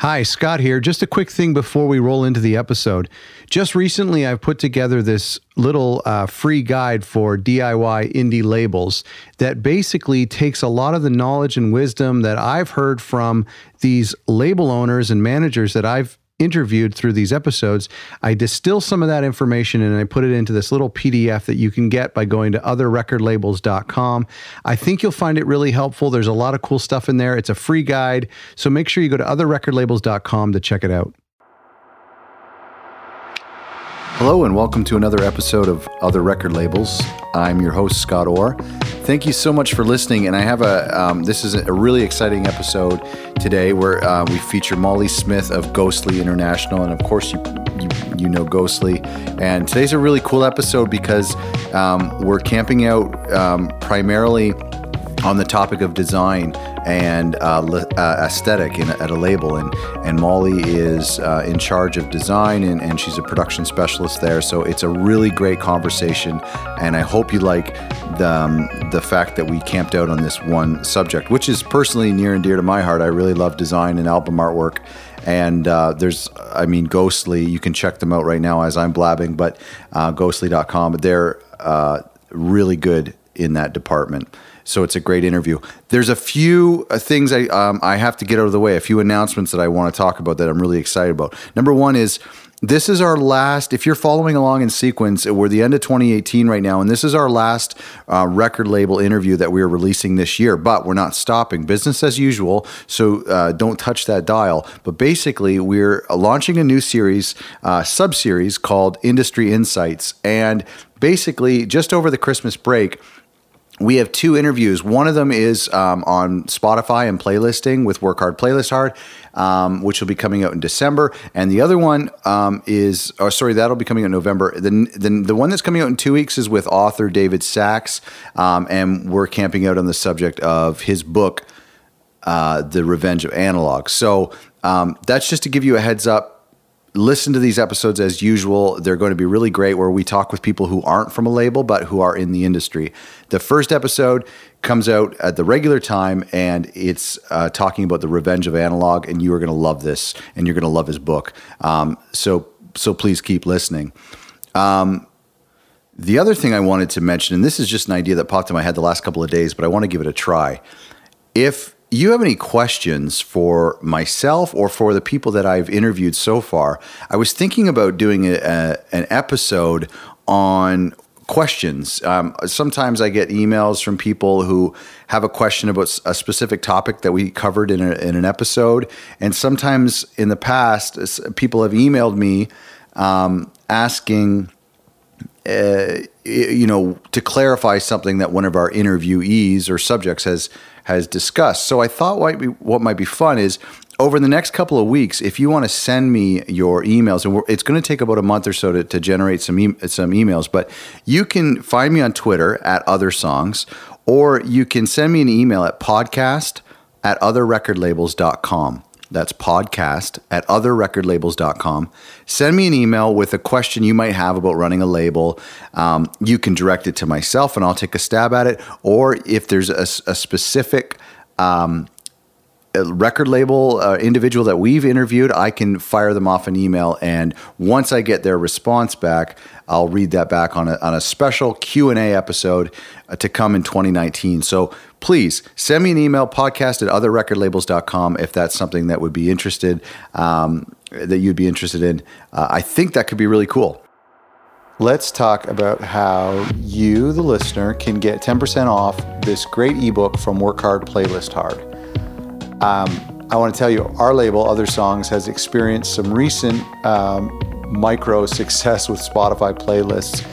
Hi, Scott here. Just a quick thing before we roll into the episode. Just recently, I've put together this little uh, free guide for DIY indie labels that basically takes a lot of the knowledge and wisdom that I've heard from these label owners and managers that I've interviewed through these episodes, I distill some of that information and I put it into this little PDF that you can get by going to otherrecordlabels.com. I think you'll find it really helpful. There's a lot of cool stuff in there. It's a free guide. So make sure you go to otherrecordlabels.com to check it out. Hello, and welcome to another episode of Other Record Labels. I'm your host, Scott Orr. Thank you so much for listening. And I have a, um, this is a really exciting episode today where uh, we feature Molly Smith of Ghostly International. And of course, you, you, you know Ghostly. And today's a really cool episode because um, we're camping out um, primarily on the topic of design and uh, uh, aesthetic in, at a label. And, and Molly is uh, in charge of design and, and she's a production specialist there. So it's a really great conversation. And I hope you like the, um, the fact that we camped out on this one subject, which is personally near and dear to my heart. I really love design and album artwork. And uh, there's, I mean, Ghostly, you can check them out right now as I'm blabbing, but uh, ghostly.com, but they're uh, really good in that department. So it's a great interview. There's a few uh, things I um, I have to get out of the way. A few announcements that I want to talk about that I'm really excited about. Number one is this is our last. If you're following along in sequence, we're the end of 2018 right now, and this is our last uh, record label interview that we are releasing this year. But we're not stopping. Business as usual. So uh, don't touch that dial. But basically, we're launching a new series, uh, sub series called Industry Insights, and basically just over the Christmas break we have two interviews. One of them is um, on Spotify and playlisting with Work Hard Playlist Hard, um, which will be coming out in December. And the other one um, is, oh, sorry, that'll be coming out in November. The, the, the one that's coming out in two weeks is with author David Sax. Um, and we're camping out on the subject of his book, uh, The Revenge of Analog. So um, that's just to give you a heads up listen to these episodes as usual. They're going to be really great where we talk with people who aren't from a label but who are in the industry. The first episode comes out at the regular time and it's uh, talking about the revenge of analog and you are going to love this and you're going to love his book. Um, so so please keep listening. Um, the other thing I wanted to mention, and this is just an idea that popped in my head the last couple of days, but I want to give it a try. If you have any questions for myself or for the people that I've interviewed so far, I was thinking about doing a, a, an episode on questions. Um, sometimes I get emails from people who have a question about a specific topic that we covered in, a, in an episode. And sometimes in the past, people have emailed me um, asking. Uh, you know, to clarify something that one of our interviewees or subjects has has discussed. So I thought what might be, what might be fun is over the next couple of weeks, if you want to send me your emails, and it's going to take about a month or so to, to generate some e- some emails, but you can find me on Twitter at Other Songs, or you can send me an email at podcast at otherrecordlabels.com. That's podcast at otherrecordlabels.com. Send me an email with a question you might have about running a label. Um, you can direct it to myself and I'll take a stab at it. Or if there's a, a specific um, record label uh, individual that we've interviewed, I can fire them off an email, and once I get their response back, I'll read that back on a, on a special Q and A episode uh, to come in 2019. So please send me an email podcast at otherrecordlabels.com if that's something that would be interested um, that you'd be interested in. Uh, I think that could be really cool. Let's talk about how you, the listener, can get 10% off this great ebook from Work Hard Playlist Hard. Um, I want to tell you, our label, Other Songs, has experienced some recent um, micro success with Spotify playlists.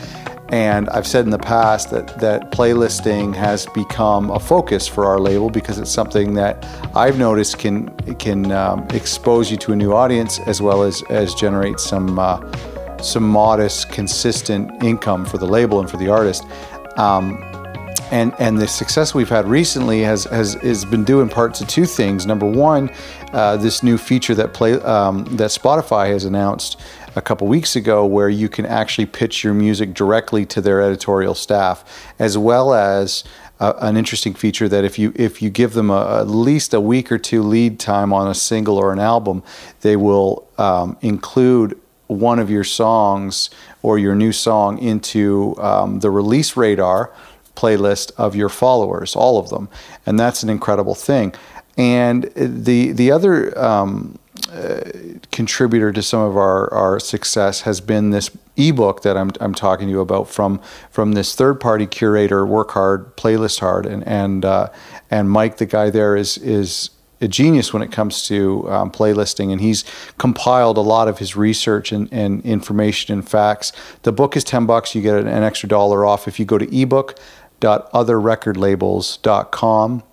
And I've said in the past that, that playlisting has become a focus for our label because it's something that I've noticed can can um, expose you to a new audience as well as as generate some uh, some modest, consistent income for the label and for the artist. Um, and and the success we've had recently has has, has been due in part to two things. Number one, uh, this new feature that play um, that Spotify has announced a couple weeks ago, where you can actually pitch your music directly to their editorial staff, as well as uh, an interesting feature that if you if you give them a, at least a week or two lead time on a single or an album, they will um, include one of your songs or your new song into um, the release radar playlist of your followers, all of them, and that's an incredible thing. And the the other um, uh, contributor to some of our, our success has been this ebook that I'm, I'm talking to you about from from this third party curator work hard playlist hard and and uh, and Mike the guy there is is a genius when it comes to um, playlisting and he's compiled a lot of his research and, and information and facts. The book is 10 bucks. You get an, an extra dollar off if you go to ebook.otherrecordlabels.com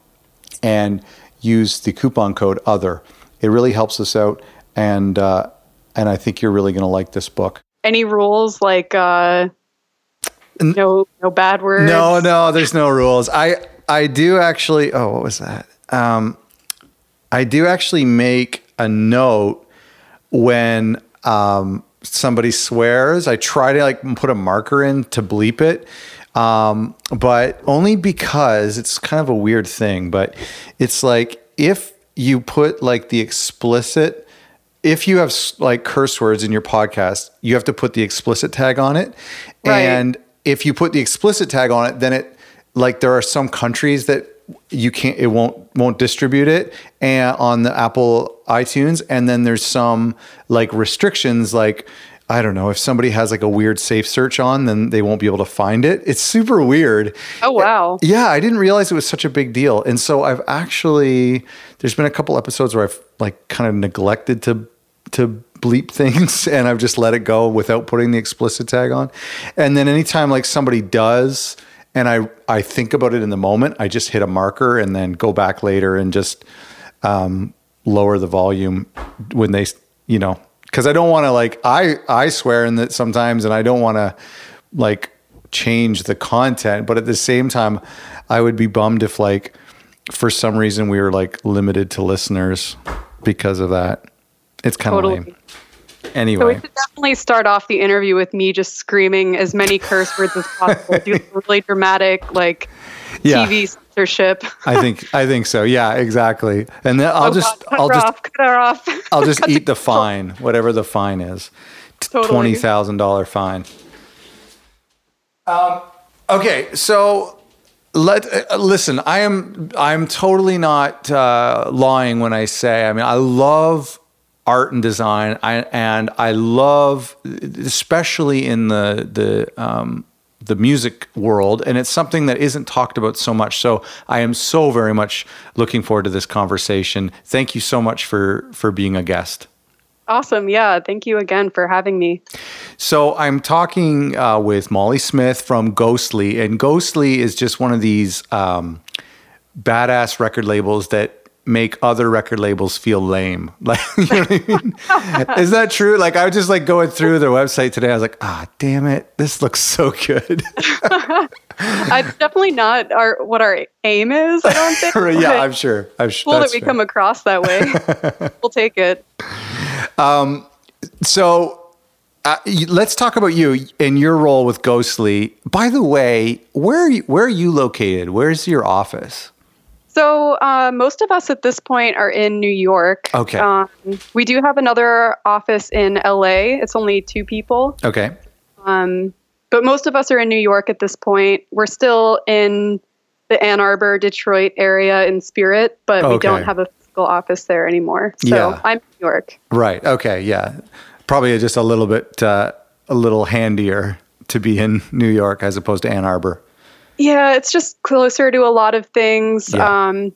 and use the coupon code other it really helps us out, and uh, and I think you're really going to like this book. Any rules like uh, no no bad words? No, no, there's no rules. I I do actually. Oh, what was that? Um, I do actually make a note when um, somebody swears. I try to like put a marker in to bleep it. Um, but only because it's kind of a weird thing. But it's like if you put like the explicit if you have like curse words in your podcast, you have to put the explicit tag on it. Right. And if you put the explicit tag on it, then it like there are some countries that you can't it won't won't distribute it and on the Apple iTunes and then there's some like restrictions like I don't know if somebody has like a weird safe search on, then they won't be able to find it. It's super weird. Oh wow! Yeah, I didn't realize it was such a big deal, and so I've actually there's been a couple episodes where I've like kind of neglected to to bleep things, and I've just let it go without putting the explicit tag on. And then anytime like somebody does, and I I think about it in the moment, I just hit a marker and then go back later and just um, lower the volume when they you know because I don't want to like I I swear in that sometimes, and I don't want to like change the content, but at the same time, I would be bummed if like for some reason we were like limited to listeners because of that. It's kind totally. of lame. Anyway, so we should definitely start off the interview with me just screaming as many curse words as possible. Do really dramatic, like yeah. TV censorship. I think I think so. Yeah, exactly. And then I'll oh just God, I'll just off, cut her off. I'll just eat the fine, whatever the fine is. Totally. Twenty thousand dollar fine. Um, okay, so let uh, listen. I am I'm totally not uh, lying when I say. I mean, I love art and design. I and I love, especially in the the um, the music world, and it's something that isn't talked about so much. So I am so very much looking forward to this conversation. Thank you so much for for being a guest. Awesome. Yeah. Thank you again for having me. So, I'm talking uh, with Molly Smith from Ghostly, and Ghostly is just one of these um, badass record labels that make other record labels feel lame. Like, you know I mean? Is that true? Like, I was just like going through their website today. I was like, ah, oh, damn it, this looks so good. it's definitely not our what our aim is. I don't think. yeah, I'm sure. I'm sure. Cool that we fair. come across that way. we'll take it. Um, so. Uh, let's talk about you and your role with Ghostly. By the way, where are you, where are you located? Where's your office? So uh, most of us at this point are in New York. Okay. Um, we do have another office in LA. It's only two people. Okay. Um, but most of us are in New York at this point. We're still in the Ann Arbor, Detroit area in spirit, but okay. we don't have a physical office there anymore. So yeah. I'm in New York. Right. Okay. Yeah. Probably just a little bit uh, a little handier to be in New York as opposed to Ann Arbor. Yeah, it's just closer to a lot of things. Yeah. Um,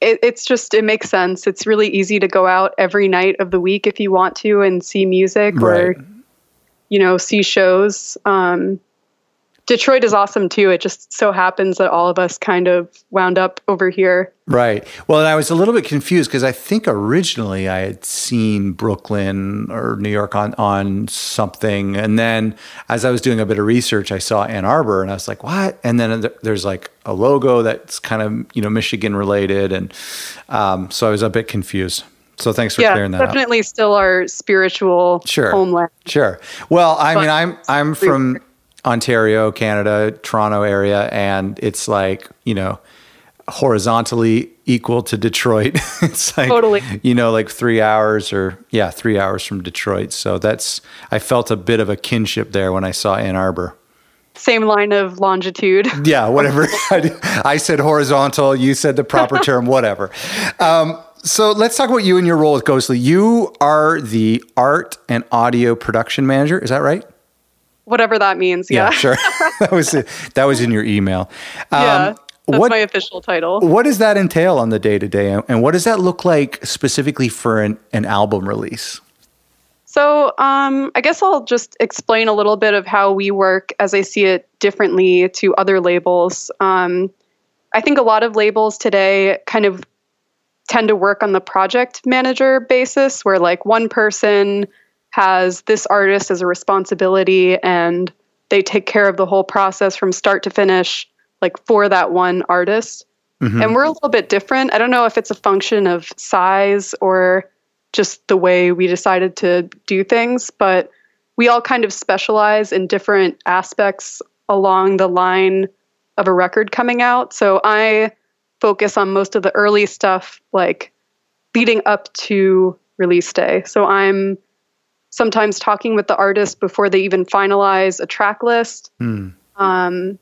it, it's just it makes sense. It's really easy to go out every night of the week if you want to and see music right. or you know see shows. Um, Detroit is awesome too. It just so happens that all of us kind of wound up over here. Right. Well, and I was a little bit confused because I think originally I had seen Brooklyn or New York on on something, and then as I was doing a bit of research, I saw Ann Arbor, and I was like, "What?" And then there's like a logo that's kind of you know Michigan related, and um, so I was a bit confused. So thanks for yeah, clearing that definitely up. still our spiritual sure. homeland. Sure. Well, I but mean, I'm I'm from Ontario, Canada, Toronto area, and it's like you know horizontally equal to Detroit. it's like totally. you know like 3 hours or yeah, 3 hours from Detroit. So that's I felt a bit of a kinship there when I saw Ann Arbor. Same line of longitude. Yeah, whatever. I said horizontal, you said the proper term, whatever. Um, so let's talk about you and your role with Ghostly. You are the art and audio production manager. Is that right? Whatever that means. Yeah, yeah sure. that was. That was in your email. Um, yeah. That's what, my official title. What does that entail on the day to day? And what does that look like specifically for an, an album release? So, um, I guess I'll just explain a little bit of how we work as I see it differently to other labels. Um, I think a lot of labels today kind of tend to work on the project manager basis, where like one person has this artist as a responsibility and they take care of the whole process from start to finish like for that one artist. Mm-hmm. And we're a little bit different. I don't know if it's a function of size or just the way we decided to do things, but we all kind of specialize in different aspects along the line of a record coming out. So I focus on most of the early stuff, like leading up to release day. So I'm sometimes talking with the artist before they even finalize a track list. Mm. Um,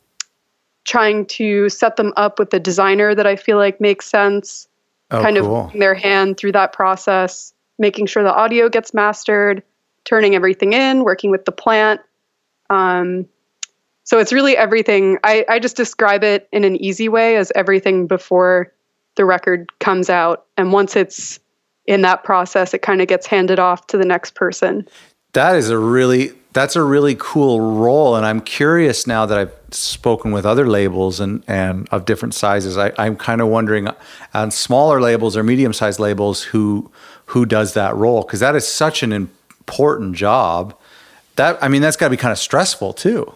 trying to set them up with a designer that I feel like makes sense, oh, kind cool. of their hand through that process, making sure the audio gets mastered, turning everything in, working with the plant. Um, so it's really everything. I, I just describe it in an easy way as everything before the record comes out. And once it's in that process, it kind of gets handed off to the next person. That is a really that's a really cool role. And I'm curious now that I've spoken with other labels and, and of different sizes. I, I'm kind of wondering on smaller labels or medium sized labels who who does that role because that is such an important job. That I mean, that's got to be kind of stressful too.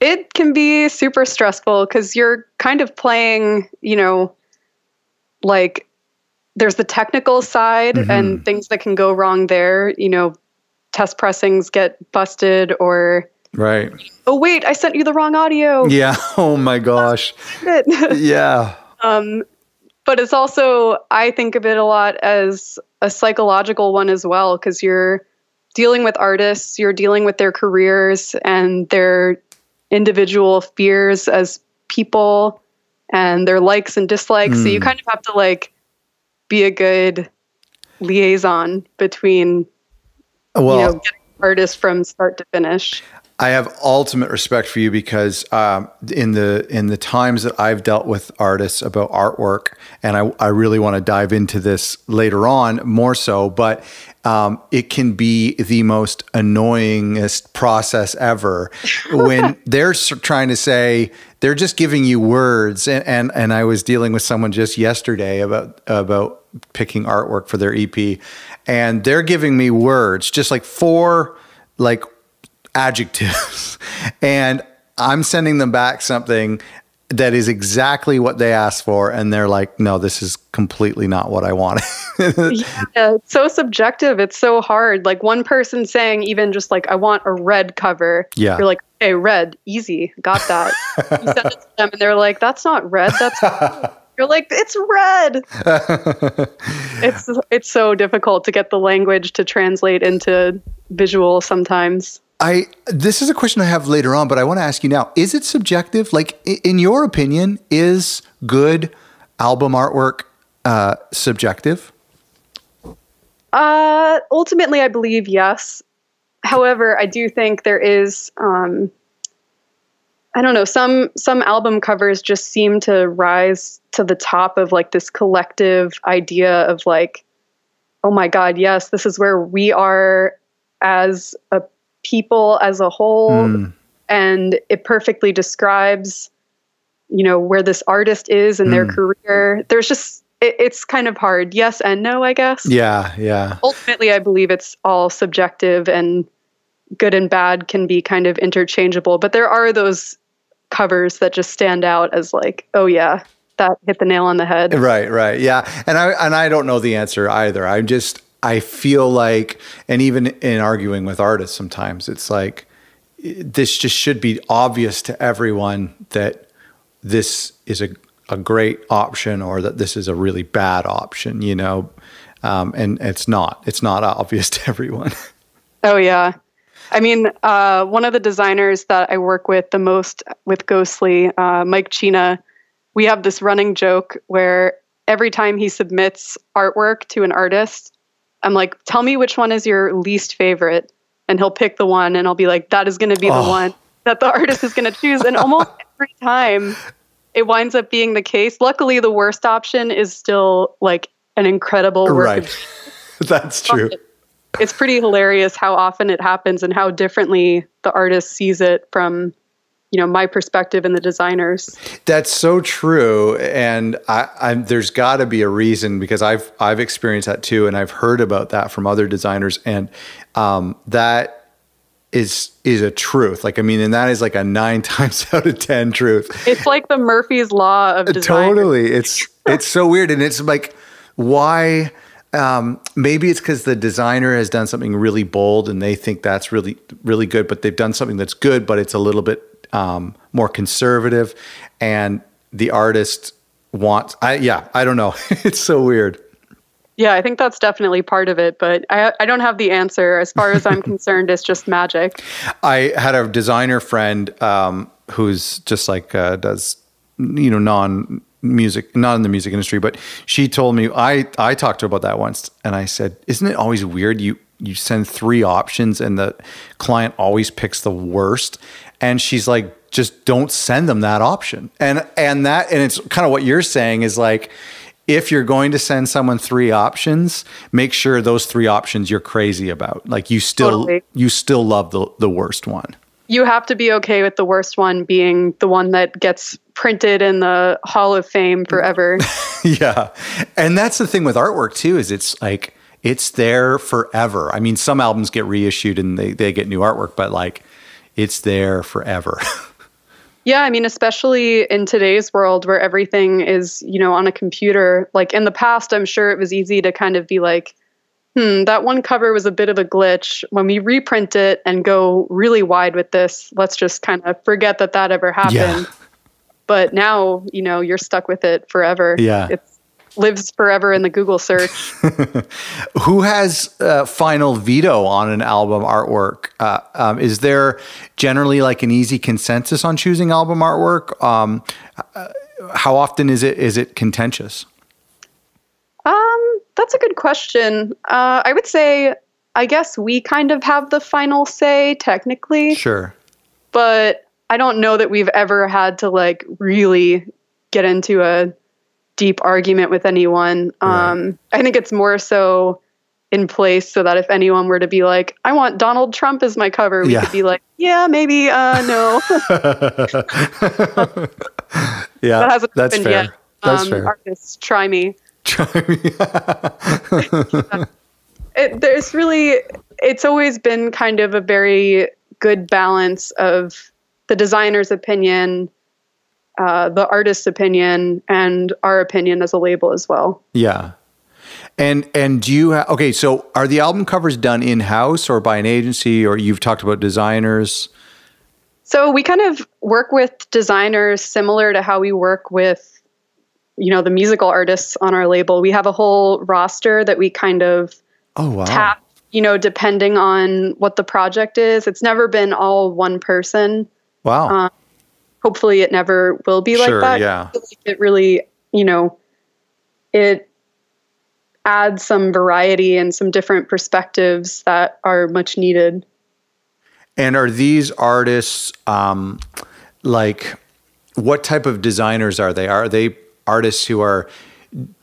It can be super stressful because you're kind of playing, you know, like there's the technical side mm-hmm. and things that can go wrong there. You know, test pressings get busted or right oh wait i sent you the wrong audio yeah oh my gosh yeah um but it's also i think of it a lot as a psychological one as well because you're dealing with artists you're dealing with their careers and their individual fears as people and their likes and dislikes mm. so you hmm. kind of have to like be a good liaison between well, you know, getting artists from start to finish. I have ultimate respect for you because um, in the in the times that I've dealt with artists about artwork, and I, I really want to dive into this later on more so, but um, it can be the most annoyingest process ever when they're trying to say they're just giving you words, and, and and I was dealing with someone just yesterday about about picking artwork for their EP, and they're giving me words, just like four like adjectives, and I'm sending them back something that is exactly what they asked for and they're like no this is completely not what i wanted. Yeah it's so subjective. It's so hard. Like one person saying even just like i want a red cover yeah. you're like hey red easy got that. You send it to them and they're like that's not red that's you're like, it's red. it's it's so difficult to get the language to translate into visual sometimes. I this is a question I have later on, but I want to ask you now: Is it subjective? Like, in your opinion, is good album artwork uh, subjective? Uh, ultimately, I believe yes. However, I do think there is um, I don't know, some some album covers just seem to rise to the top of like this collective idea of like, oh my God, yes, this is where we are as a people as a whole. Mm. And it perfectly describes, you know, where this artist is in mm. their hmm. career. There's just it, it's kind of hard. Yes and no, I guess. Yeah, yeah. Ultimately, I believe it's all subjective and good and bad can be kind of interchangeable, but there are those covers that just stand out as like, oh yeah, that hit the nail on the head. Right, right. Yeah. And I and I don't know the answer either. I'm just I feel like and even in arguing with artists sometimes it's like this just should be obvious to everyone that this is a, a great option or that this is a really bad option, you know? Um, and it's not, it's not obvious to everyone. Oh yeah. I mean, uh, one of the designers that I work with the most with Ghostly, uh, Mike Cina, we have this running joke where every time he submits artwork to an artist, I'm like, tell me which one is your least favorite. And he'll pick the one, and I'll be like, that is going to be oh. the one that the artist is going to choose. And almost every time it winds up being the case. Luckily, the worst option is still like an incredible work. Right. That's true it's pretty hilarious how often it happens and how differently the artist sees it from you know my perspective and the designers. That's so true and I, I'm, there's got to be a reason because i've i've experienced that too and i've heard about that from other designers and um, that is is a truth. Like i mean and that is like a nine times out of ten truth. It's like the murphy's law of design. totally. It's it's so weird and it's like why um, maybe it's because the designer has done something really bold and they think that's really really good, but they've done something that's good, but it's a little bit um, more conservative, and the artist wants. I yeah, I don't know. it's so weird. Yeah, I think that's definitely part of it, but I, I don't have the answer. As far as I'm concerned, it's just magic. I had a designer friend um, who's just like uh, does you know non music, not in the music industry, but she told me I I talked to her about that once, and I said, "Isn't it always weird? You you send three options, and the client always picks the worst." And she's like, "Just don't send them that option." And and that and it's kind of what you're saying is like. If you're going to send someone three options, make sure those three options you're crazy about. Like you still totally. you still love the the worst one you have to be okay with the worst one being the one that gets printed in the Hall of Fame forever. yeah. And that's the thing with artwork too, is it's like it's there forever. I mean, some albums get reissued and they, they get new artwork, but like it's there forever. yeah, I mean, especially in today's world where everything is, you know, on a computer. Like in the past, I'm sure it was easy to kind of be like, hmm, that one cover was a bit of a glitch. When we reprint it and go really wide with this, let's just kind of forget that that ever happened. Yeah. But now, you know, you're stuck with it forever. Yeah. It lives forever in the Google search. Who has uh, final veto on an album artwork? Uh, um, is there generally like an easy consensus on choosing album artwork? Um, uh, how often is it is it contentious? Um, that's a good question. Uh, I would say, I guess we kind of have the final say technically. Sure. But I don't know that we've ever had to like really get into a deep argument with anyone. Right. Um, I think it's more so in place so that if anyone were to be like, I want Donald Trump as my cover, we yeah. could be like, yeah, maybe, uh, no. yeah, that hasn't that's fair. Yet. That's um, fair. Artists, try me. try me. it, there's really, it's always been kind of a very good balance of the designer's opinion, uh, the artist's opinion, and our opinion as a label as well. Yeah. And and do you ha- okay? So are the album covers done in house or by an agency, or you've talked about designers? So we kind of work with designers similar to how we work with you know the musical artists on our label we have a whole roster that we kind of oh wow tap you know depending on what the project is it's never been all one person wow. Um, hopefully it never will be sure, like that. yeah. It really you know it adds some variety and some different perspectives that are much needed. And are these artists um like what type of designers are they? Are they artists who are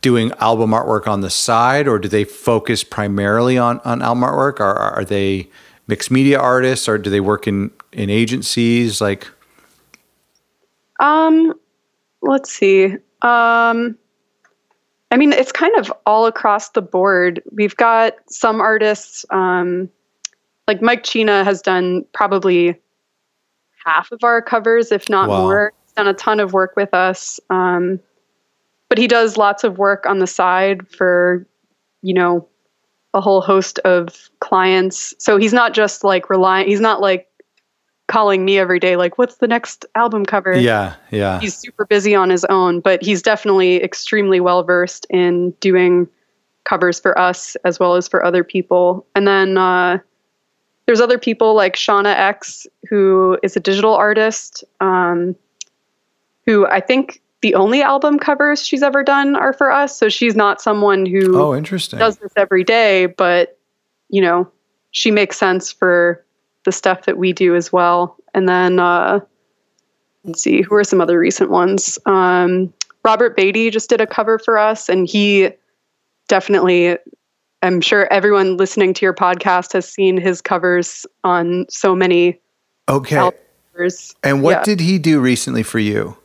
doing album artwork on the side, or do they focus primarily on on album artwork? Are are they mixed media artists, or do they work in in agencies? Like, um, let's see. Um, I mean, it's kind of all across the board. We've got some artists, um, like Mike Cina has done probably half of our covers, if not wow. more. He's done a ton of work with us. Um, but he does lots of work on the side for, you know, a whole host of clients. So he's not just like relying, he's not like calling me every day, like, what's the next album cover? Yeah, yeah. He's super busy on his own, but he's definitely extremely well versed in doing covers for us as well as for other people. And then uh, there's other people like Shawna X, who is a digital artist, um, who I think the only album covers she's ever done are for us. So she's not someone who oh, interesting. does this every day, but you know, she makes sense for the stuff that we do as well. And then uh, let's see, who are some other recent ones? Um, Robert Beatty just did a cover for us, and he definitely I'm sure everyone listening to your podcast has seen his covers on so many. Okay. And what yeah. did he do recently for you?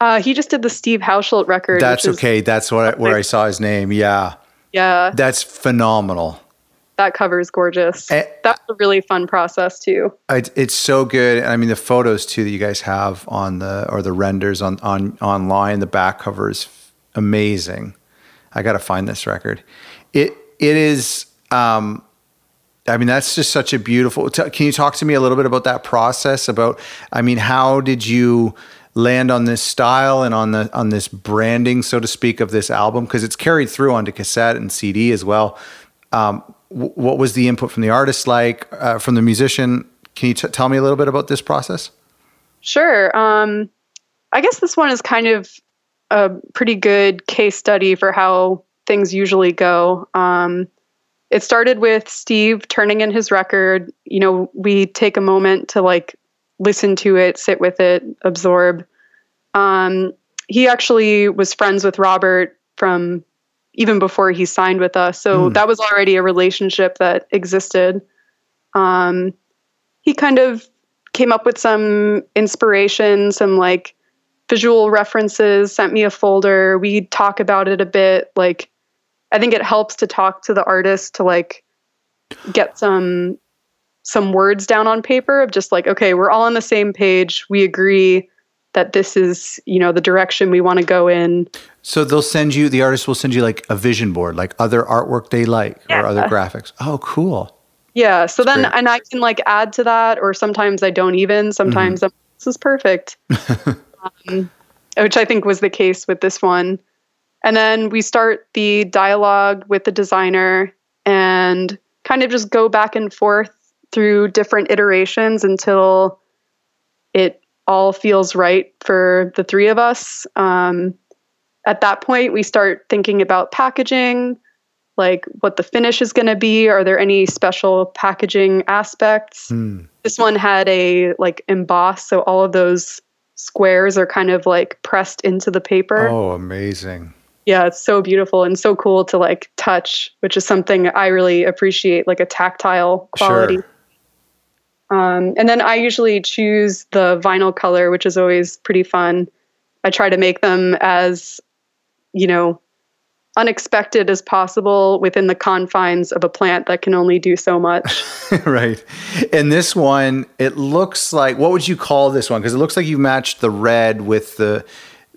Uh, he just did the Steve Hauschildt record. That's okay. That's what I, where I saw his name. Yeah. Yeah. That's phenomenal. That cover is gorgeous. And, That's a really fun process too. It, it's so good. I mean, the photos too that you guys have on the or the renders on on online. The back cover is amazing. I got to find this record. It it is. Um, I mean, that's just such a beautiful. T- can you talk to me a little bit about that process? About, I mean, how did you land on this style and on the on this branding, so to speak, of this album? Because it's carried through onto cassette and CD as well. Um, what was the input from the artist like, uh, from the musician? Can you t- tell me a little bit about this process? Sure. Um, I guess this one is kind of a pretty good case study for how things usually go. Um, it started with Steve turning in his record. You know, we take a moment to like listen to it, sit with it, absorb. Um, he actually was friends with Robert from even before he signed with us. So mm. that was already a relationship that existed. Um, he kind of came up with some inspiration, some like visual references, sent me a folder. We talk about it a bit. Like, I think it helps to talk to the artist to like get some some words down on paper of just like, okay, we're all on the same page. We agree that this is, you know, the direction we want to go in. So they'll send you the artist will send you like a vision board, like other artwork they like yeah. or other graphics. Oh, cool. Yeah. So That's then great. and I can like add to that or sometimes I don't even. Sometimes mm-hmm. this is perfect. um, which I think was the case with this one. And then we start the dialogue with the designer and kind of just go back and forth through different iterations until it all feels right for the three of us. Um, at that point, we start thinking about packaging, like what the finish is going to be. Are there any special packaging aspects? Mm. This one had a like emboss, so all of those squares are kind of like pressed into the paper. Oh, amazing. Yeah, it's so beautiful and so cool to like touch, which is something I really appreciate, like a tactile quality. Sure. Um, and then I usually choose the vinyl color, which is always pretty fun. I try to make them as, you know, unexpected as possible within the confines of a plant that can only do so much. right. And this one, it looks like what would you call this one? Because it looks like you matched the red with the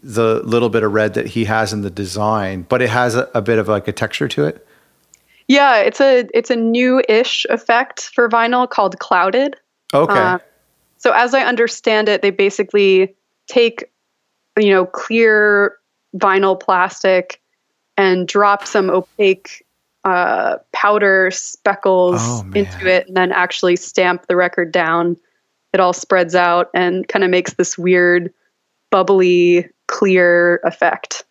the little bit of red that he has in the design, but it has a, a bit of like a texture to it. Yeah, it's a it's a new-ish effect for vinyl called clouded. Okay. Uh, so as I understand it, they basically take you know clear vinyl plastic and drop some opaque uh, powder speckles oh, into it and then actually stamp the record down. It all spreads out and kind of makes this weird, bubbly, clear effect.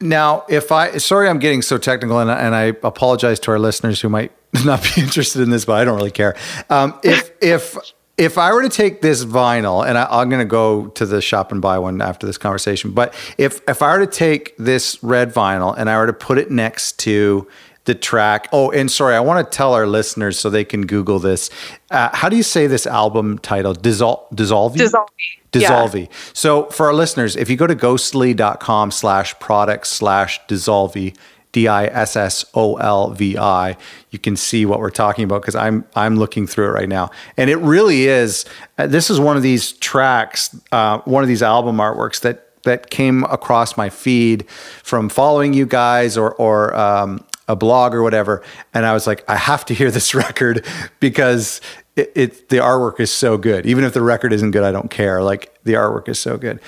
Now, if I, sorry, I'm getting so technical and, and I apologize to our listeners who might not be interested in this, but I don't really care. Um, if, if, if I were to take this vinyl, and I, am going to go to the shop and buy one after this conversation, but if if I were to take this red vinyl and I were to put it next to the track, oh, and sorry, I want to tell our listeners so they can Google this. Uh, how do you say this album title? Dissol- Dissolve? Dissolve. Dissolve. Yeah. So for our listeners, if you go to ghostly.com slash products slash dissolvi, D I S S O L V I. You can see what we're talking about because I'm I'm looking through it right now, and it really is. Uh, this is one of these tracks, uh, one of these album artworks that that came across my feed from following you guys or or um, a blog or whatever, and I was like, I have to hear this record because it, it, the artwork is so good. Even if the record isn't good, I don't care. Like the artwork is so good.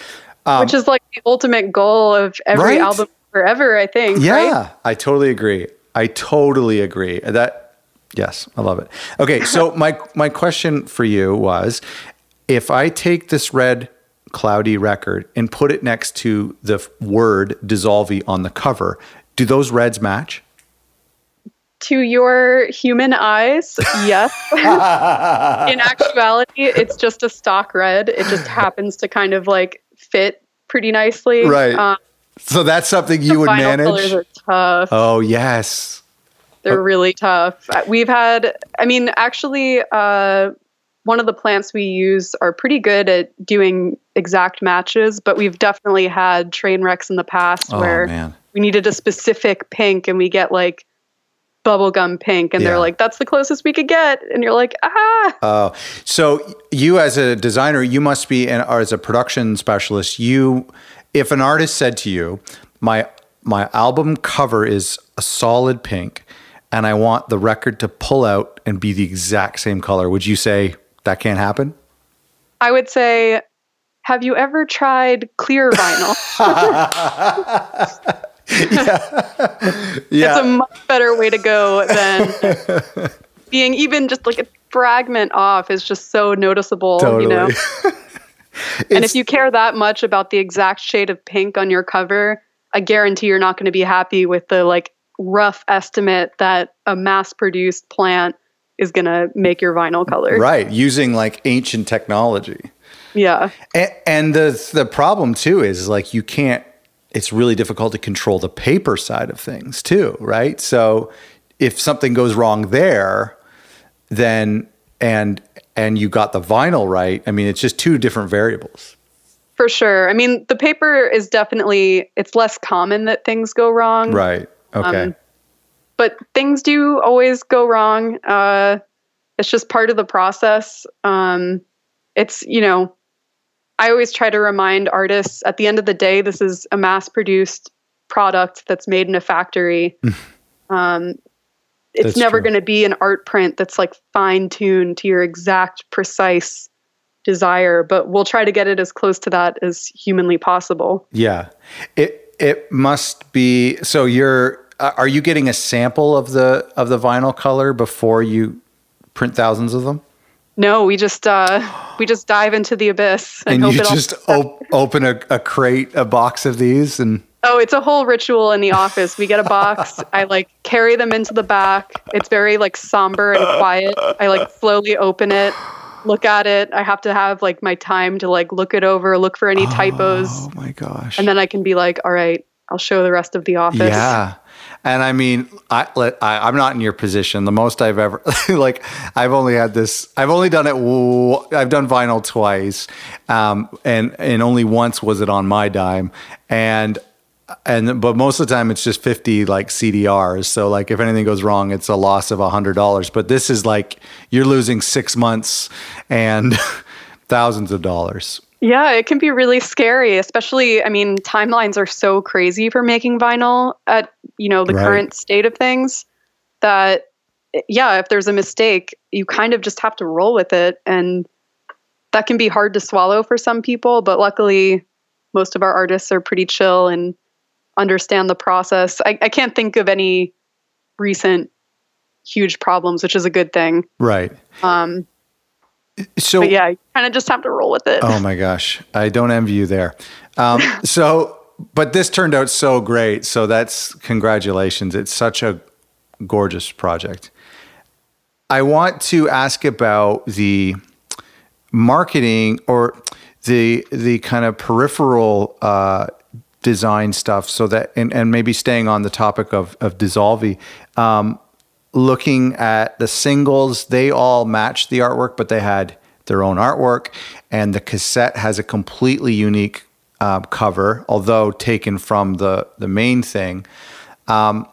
Um, Which is like the ultimate goal of every right? album forever, I think. Yeah, right? I totally agree. I totally agree. That yes, I love it. Okay, so my my question for you was if I take this red cloudy record and put it next to the word Dissolve on the cover, do those reds match? To your human eyes, yes. In actuality, it's just a stock red. It just happens to kind of like fit pretty nicely. Right. Um, so that's something you would manage. Colors are tough. Oh yes, they're really tough. We've had. I mean, actually, uh, one of the plants we use are pretty good at doing exact matches, but we've definitely had train wrecks in the past oh, where man. we needed a specific pink and we get like bubblegum pink and yeah. they're like that's the closest we could get and you're like ah oh so you as a designer you must be and as a production specialist you if an artist said to you my my album cover is a solid pink and i want the record to pull out and be the exact same color would you say that can't happen i would say have you ever tried clear vinyl yeah. yeah. It's a much better way to go than being even just like a fragment off is just so noticeable, totally. you know. And if you care that much about the exact shade of pink on your cover, I guarantee you're not going to be happy with the like rough estimate that a mass produced plant is going to make your vinyl color. Right, using like ancient technology. Yeah. And, and the the problem too is like you can't it's really difficult to control the paper side of things too, right? So if something goes wrong there, then and and you got the vinyl right, I mean it's just two different variables. For sure. I mean, the paper is definitely it's less common that things go wrong. Right. Okay. Um, but things do always go wrong. Uh, it's just part of the process. Um, it's you know I always try to remind artists at the end of the day, this is a mass produced product that's made in a factory. um, it's that's never going to be an art print that's like fine tuned to your exact precise desire, but we'll try to get it as close to that as humanly possible. Yeah. It it must be so you're are you getting a sample of the of the vinyl color before you print thousands of them? No, we just uh, we just dive into the abyss and, and you just op- open a, a crate, a box of these, and oh, it's a whole ritual in the office. We get a box. I like carry them into the back. It's very like somber and quiet. I like slowly open it, look at it. I have to have like my time to like look it over, look for any typos. Oh my gosh! And then I can be like, all right, I'll show the rest of the office. Yeah. And I mean, I, I am not in your position. The most I've ever like I've only had this. I've only done it. I've done vinyl twice, um, and and only once was it on my dime. And and but most of the time it's just 50 like CDRs. So like if anything goes wrong, it's a loss of a hundred dollars. But this is like you're losing six months and thousands of dollars. Yeah, it can be really scary, especially I mean, timelines are so crazy for making vinyl at, you know, the right. current state of things that yeah, if there's a mistake, you kind of just have to roll with it and that can be hard to swallow for some people, but luckily most of our artists are pretty chill and understand the process. I, I can't think of any recent huge problems, which is a good thing. Right. Um, so but yeah, you kind of just have to roll with it. Oh my gosh, I don't envy you there. Um, so, but this turned out so great. So that's congratulations. It's such a gorgeous project. I want to ask about the marketing or the the kind of peripheral uh, design stuff. So that and, and maybe staying on the topic of of Dissolve. Um, looking at the singles, they all matched the artwork, but they had their own artwork. And the cassette has a completely unique uh, cover, although taken from the, the main thing. Um,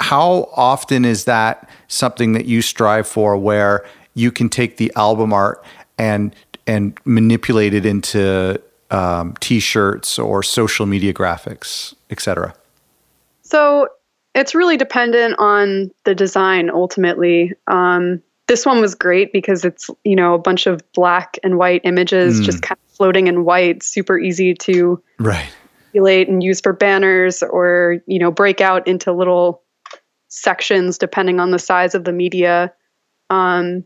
how often is that something that you strive for where you can take the album art and and manipulate it into um, t-shirts or social media graphics, etc.? So it's really dependent on the design ultimately. Um, this one was great because it's you know a bunch of black and white images mm. just kind of floating in white, super easy to right manipulate and use for banners or you know break out into little sections depending on the size of the media. Um,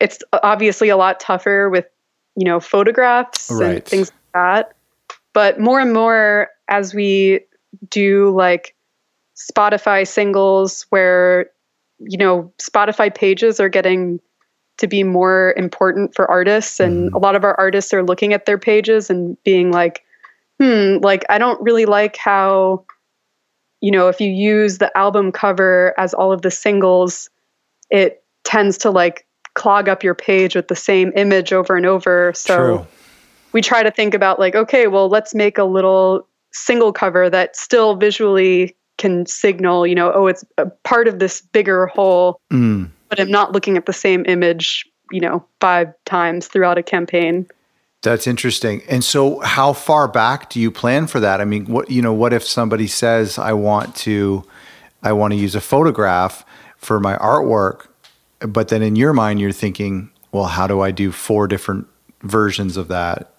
it's obviously a lot tougher with you know photographs right. and things that. But more and more as we do like Spotify singles where you know Spotify pages are getting to be more important for artists and mm. a lot of our artists are looking at their pages and being like hmm like I don't really like how you know if you use the album cover as all of the singles it tends to like clog up your page with the same image over and over so True. We try to think about like okay well let's make a little single cover that still visually can signal, you know, oh, it's a part of this bigger whole, mm. but I'm not looking at the same image, you know, five times throughout a campaign. That's interesting. And so how far back do you plan for that? I mean, what you know, what if somebody says I want to I want to use a photograph for my artwork, but then in your mind you're thinking, well, how do I do four different versions of that?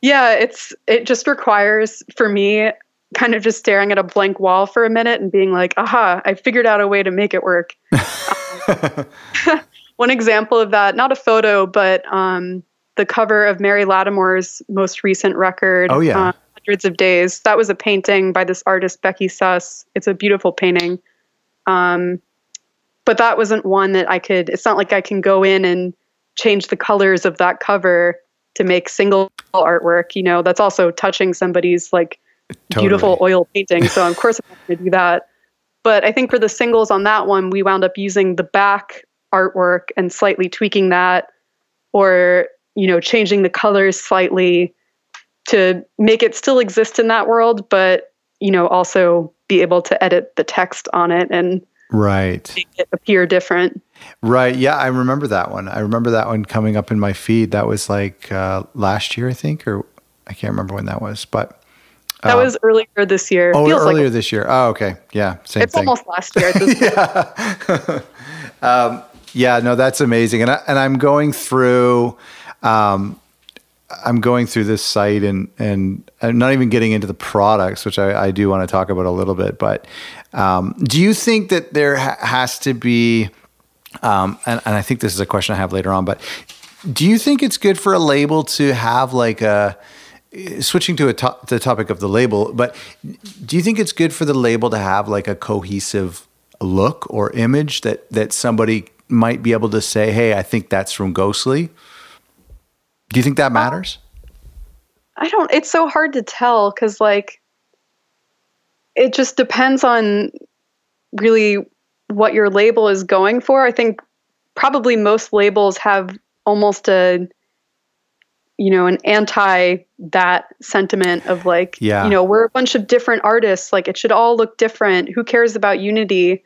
Yeah, it's it just requires for me kind of just staring at a blank wall for a minute and being like, aha, I figured out a way to make it work. um, one example of that, not a photo, but um, the cover of Mary Lattimore's most recent record, oh, yeah. Uh, Hundreds of Days. That was a painting by this artist, Becky Suss. It's a beautiful painting. Um, but that wasn't one that I could, it's not like I can go in and change the colors of that cover to make single artwork. You know, that's also touching somebody's like totally. beautiful oil painting. So of course I'm going to do that. But I think for the singles on that one, we wound up using the back artwork and slightly tweaking that, or you know, changing the colors slightly to make it still exist in that world, but you know, also be able to edit the text on it and right make it appear different. Right. Yeah, I remember that one. I remember that one coming up in my feed. That was like uh, last year, I think, or I can't remember when that was, but that um, was earlier this year. Oh, Feels earlier like this year. Oh, okay. Yeah, same it's thing. almost last year. yeah. um, yeah. No, that's amazing. And I, and I'm going through, um, I'm going through this site and and I'm not even getting into the products, which I, I do want to talk about a little bit. But um, do you think that there ha- has to be, um, and, and I think this is a question I have later on, but do you think it's good for a label to have like a switching to a to- the topic of the label, but do you think it's good for the label to have like a cohesive look or image that that somebody might be able to say, "Hey, I think that's from Ghostly"? Do you think that matters? I don't. It's so hard to tell because like it just depends on really what your label is going for. I think probably most labels have almost a you know an anti that sentiment of like yeah. you know we're a bunch of different artists. Like it should all look different. Who cares about unity?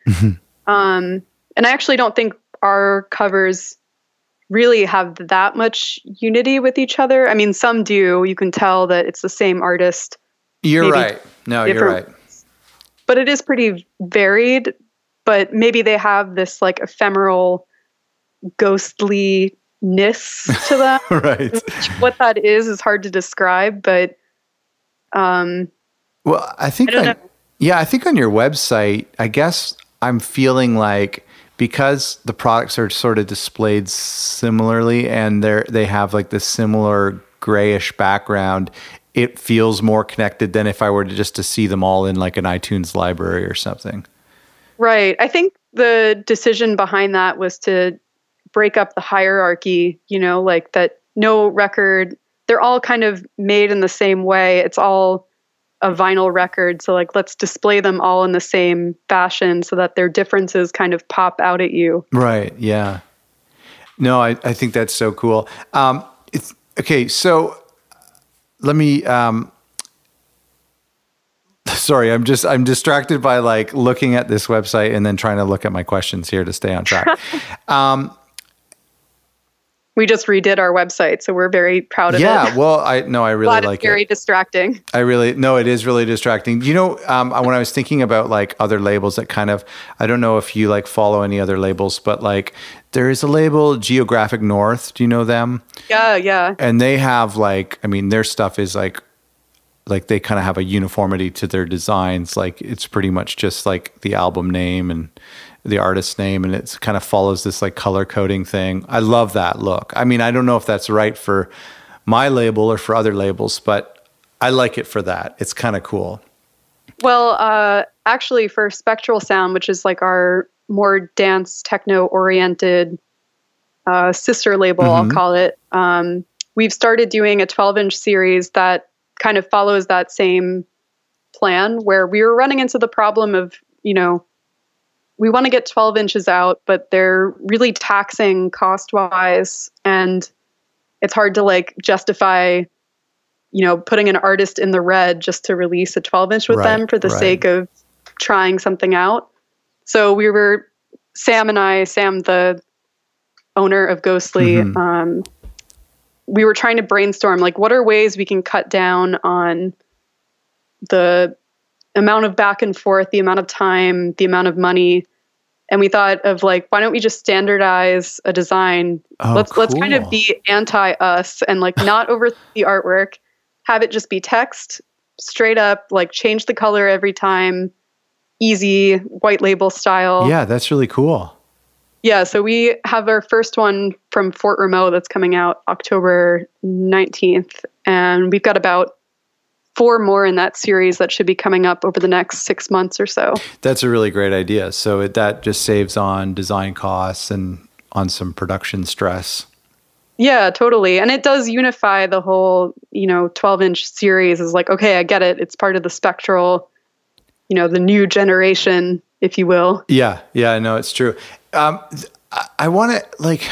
Um and i actually don't think our covers really have that much unity with each other. I mean some do. You can tell that it's the same artist. You're right. No you're right. but it is pretty varied but maybe they have this like ephemeral ghostly ness to them. right. What that is is hard to describe, but um well, I think I yeah, I think on your website, I guess I'm feeling like because the products are sort of displayed similarly and they're they have like this similar grayish background, it feels more connected than if I were to just to see them all in like an iTunes library or something. Right. I think the decision behind that was to break up the hierarchy, you know, like that no record, they're all kind of made in the same way. It's all a vinyl record. So, like, let's display them all in the same fashion so that their differences kind of pop out at you. Right. Yeah. No, I, I think that's so cool. Um, it's okay. So, let me, um, sorry i'm just i'm distracted by like looking at this website and then trying to look at my questions here to stay on track um, we just redid our website, so we're very proud of yeah, it. Yeah, well, I no, I really like it. Very distracting. I really no, it is really distracting. You know, um, when I was thinking about like other labels that kind of, I don't know if you like follow any other labels, but like there is a label Geographic North. Do you know them? Yeah, yeah. And they have like, I mean, their stuff is like like they kind of have a uniformity to their designs. Like it's pretty much just like the album name and the artist's name and it kind of follows this like color coding thing. I love that look. I mean, I don't know if that's right for my label or for other labels, but I like it for that. It's kind of cool. Well, uh, actually, for Spectral Sound, which is like our more dance techno oriented uh, sister label, mm-hmm. I'll call it, um, we've started doing a 12 inch series that kind of follows that same plan where we were running into the problem of, you know, we want to get 12 inches out, but they're really taxing cost wise. And it's hard to like justify, you know, putting an artist in the red just to release a 12 inch with right, them for the right. sake of trying something out. So we were, Sam and I, Sam, the owner of Ghostly, mm-hmm. um, we were trying to brainstorm like what are ways we can cut down on the amount of back and forth, the amount of time, the amount of money. And we thought of like, why don't we just standardize a design? Oh, let's cool. let's kind of be anti us and like not over the artwork, have it just be text, straight up, like change the color every time, easy white label style. Yeah, that's really cool. Yeah, so we have our first one from Fort Romeau that's coming out October 19th. And we've got about four more in that series that should be coming up over the next six months or so. That's a really great idea. So it, that just saves on design costs and on some production stress. Yeah, totally. And it does unify the whole, you know, 12 inch series is like, okay, I get it. It's part of the spectral, you know, the new generation, if you will. Yeah, yeah, I know it's true. Um, I, I want to like,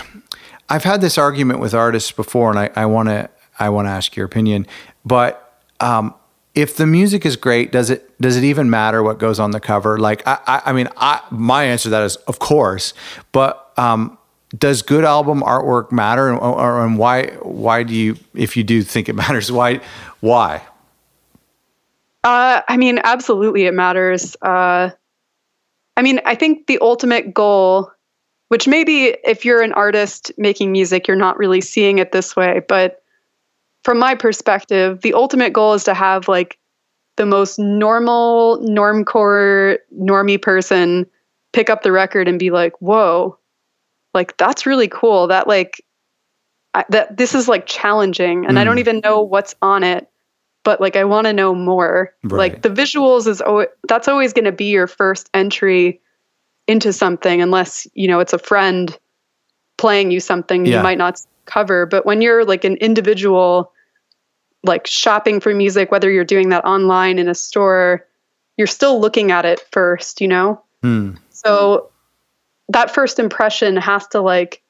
I've had this argument with artists before, and I, want to, I want to ask your opinion. But um, if the music is great, does it does it even matter what goes on the cover? Like, I, I, I mean, I, my answer to that is of course. But um, does good album artwork matter, and, or, and why why do you, if you do think it matters, why why? Uh, I mean, absolutely, it matters. Uh, I mean, I think the ultimate goal, which maybe if you're an artist making music, you're not really seeing it this way, but from my perspective, the ultimate goal is to have like the most normal, normcore, normie person pick up the record and be like, whoa, like that's really cool. That like, I, that this is like challenging and mm. I don't hmm. even know what's on it but like I want to know more. Right. Like the visuals is always, that's always going to be your first entry into something unless, you know, it's a friend playing you something yeah. you might not cover, but when you're like an individual like shopping for music whether you're doing that online in a store, you're still looking at it first, you know? Hmm. So that first impression has to like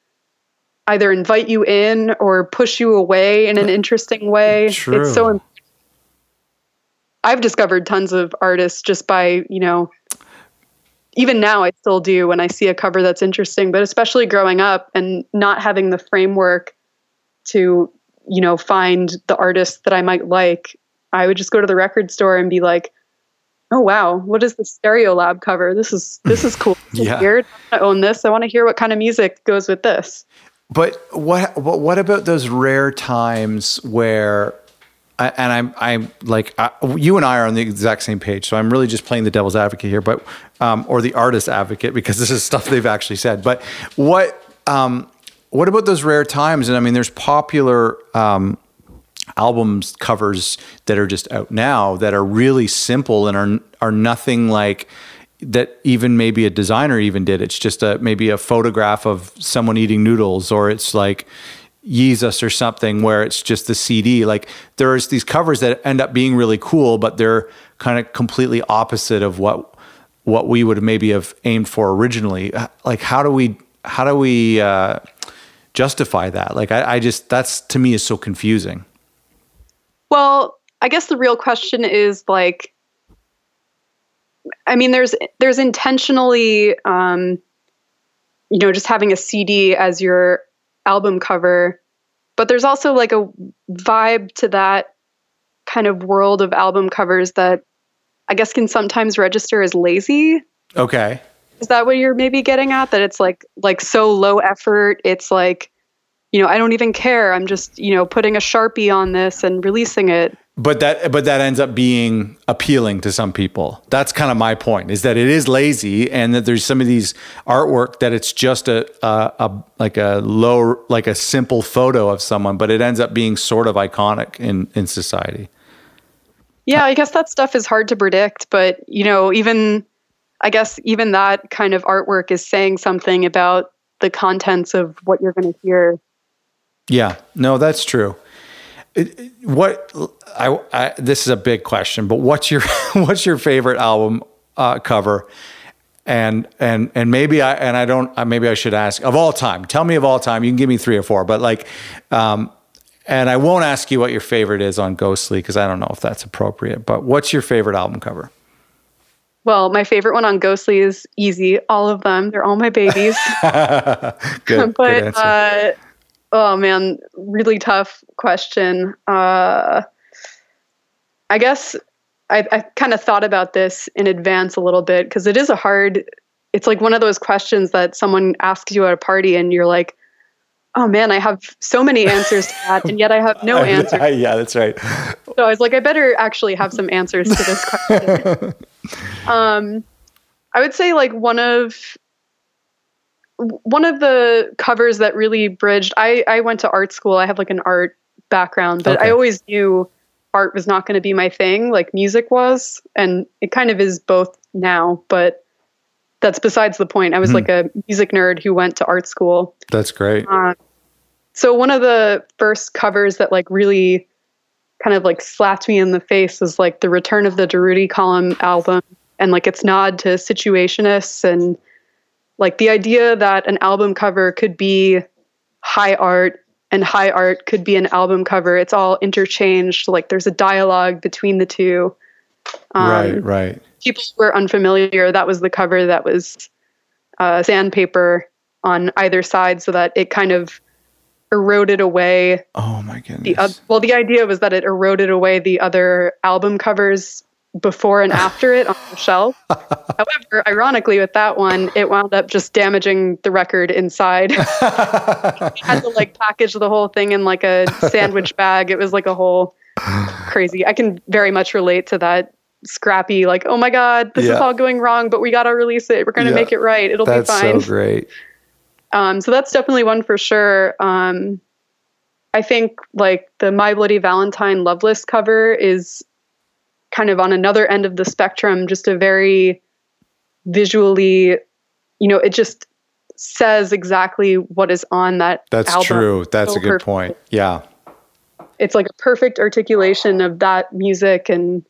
either invite you in or push you away in an interesting way. True. It's so I've discovered tons of artists just by, you know, even now I still do when I see a cover that's interesting, but especially growing up and not having the framework to, you know, find the artist that I might like, I would just go to the record store and be like, "Oh wow, what is the Stereolab cover? This is this is cool. This yeah. is weird. I own this. I want to hear what kind of music goes with this." But what what about those rare times where and I'm I'm like I, you and I are on the exact same page. So I'm really just playing the devil's advocate here, but um, or the artist advocate because this is stuff they've actually said. But what um, what about those rare times? And I mean, there's popular um, albums covers that are just out now that are really simple and are are nothing like that even maybe a designer even did. It's just a maybe a photograph of someone eating noodles, or it's like Yeezus or something where it's just the CD. Like there's these covers that end up being really cool, but they're kind of completely opposite of what what we would maybe have aimed for originally. Like how do we how do we uh, justify that? Like I, I just that's to me is so confusing. Well, I guess the real question is like, I mean, there's there's intentionally, um, you know, just having a CD as your album cover. But there's also like a vibe to that kind of world of album covers that I guess can sometimes register as lazy. Okay. Is that what you're maybe getting at? That it's like like so low effort. It's like, you know, I don't even care. I'm just, you know, putting a Sharpie on this and releasing it. But that but that ends up being appealing to some people. That's kind of my point is that it is lazy and that there's some of these artwork that it's just a, a, a like a low like a simple photo of someone, but it ends up being sort of iconic in in society. Yeah, I guess that stuff is hard to predict, but you know, even I guess even that kind of artwork is saying something about the contents of what you're going to hear. Yeah, no, that's true. It, what I, I, this is a big question, but what's your what's your favorite album uh, cover? And and and maybe I and I don't maybe I should ask of all time. Tell me of all time. You can give me three or four, but like, um, and I won't ask you what your favorite is on Ghostly because I don't know if that's appropriate. But what's your favorite album cover? Well, my favorite one on Ghostly is easy. All of them. They're all my babies. good, but good uh, oh man, really tough question. Uh, I guess I, I kind of thought about this in advance a little bit because it is a hard. It's like one of those questions that someone asks you at a party, and you're like, "Oh man, I have so many answers to that, and yet I have no answers." yeah, that's right. So I was like, I better actually have some answers to this question. um, I would say like one of one of the covers that really bridged. I I went to art school. I have like an art background, but Okay. I always knew art was not going to be my thing, like music was, and it kind of is both now. But that's besides the point. I was Hmm. like a music nerd who went to art school. That's great. Uh, so one of the first covers that like really kind of like slapped me in the face was like the Return of the Durruti Column album and like its nod to situationists and like the idea that an album cover could be high art and high art could be an album cover. It's all interchanged. Like there's a dialogue between the two. Um, right, right. people were unfamiliar, that was the cover that was uh, sandpaper on either side so that it kind of eroded away Oh my goodness. the oth- well the idea was that it eroded away the other album covers before and after it on the shelf. However ironically with that one it wound up just damaging the record inside. We had to like package the whole thing in like a sandwich bag. It was like a whole crazy i can very much relate to that scrappy like oh my god this is all going wrong but we got to release it. We're going to Yeah. make it right. It'll That's be fine. so great. um, so that's definitely one for sure. Um, I think like the My Bloody Valentine Loveless cover is kind of on another end of the spectrum, just a very visually, you know, it just says exactly what is on that That's album. true. That's So a good perfect. point. Yeah. It's like a perfect articulation of that music and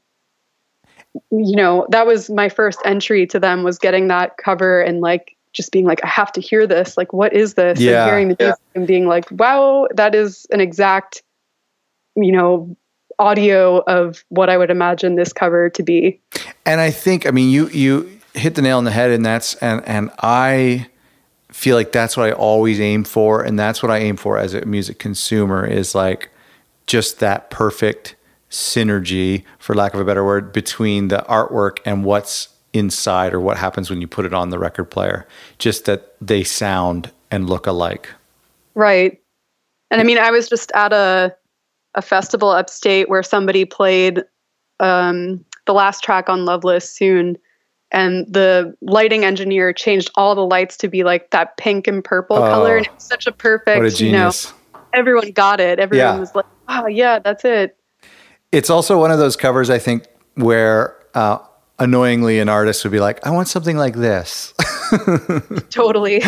you know, that was my first entry to them was getting that cover and like just being like, I have to hear this. Like, what is this? Yeah. And hearing the music and being like, wow, that is an exact, you know, audio of what I would imagine this cover to be. And I think, I mean, you you hit the nail on the head, and that's and and I feel like that's what I always aim for, and that's what I aim for as a music consumer is like just that perfect synergy, for lack of a better word, between the artwork and what's inside or what happens when you put it on the record player. Just that they sound and look alike. Right. And I mean, I was just at a a festival upstate where somebody played um, the last track on Loveless soon, and the lighting engineer changed all the lights to be like that pink and purple Oh. color, and it was such a perfect, a you know, genius. everyone got it. Everyone Yeah. was like, "Oh yeah, that's it." It's also one of those covers, I think, where uh, annoyingly an artist would be like, I want something like this. Totally.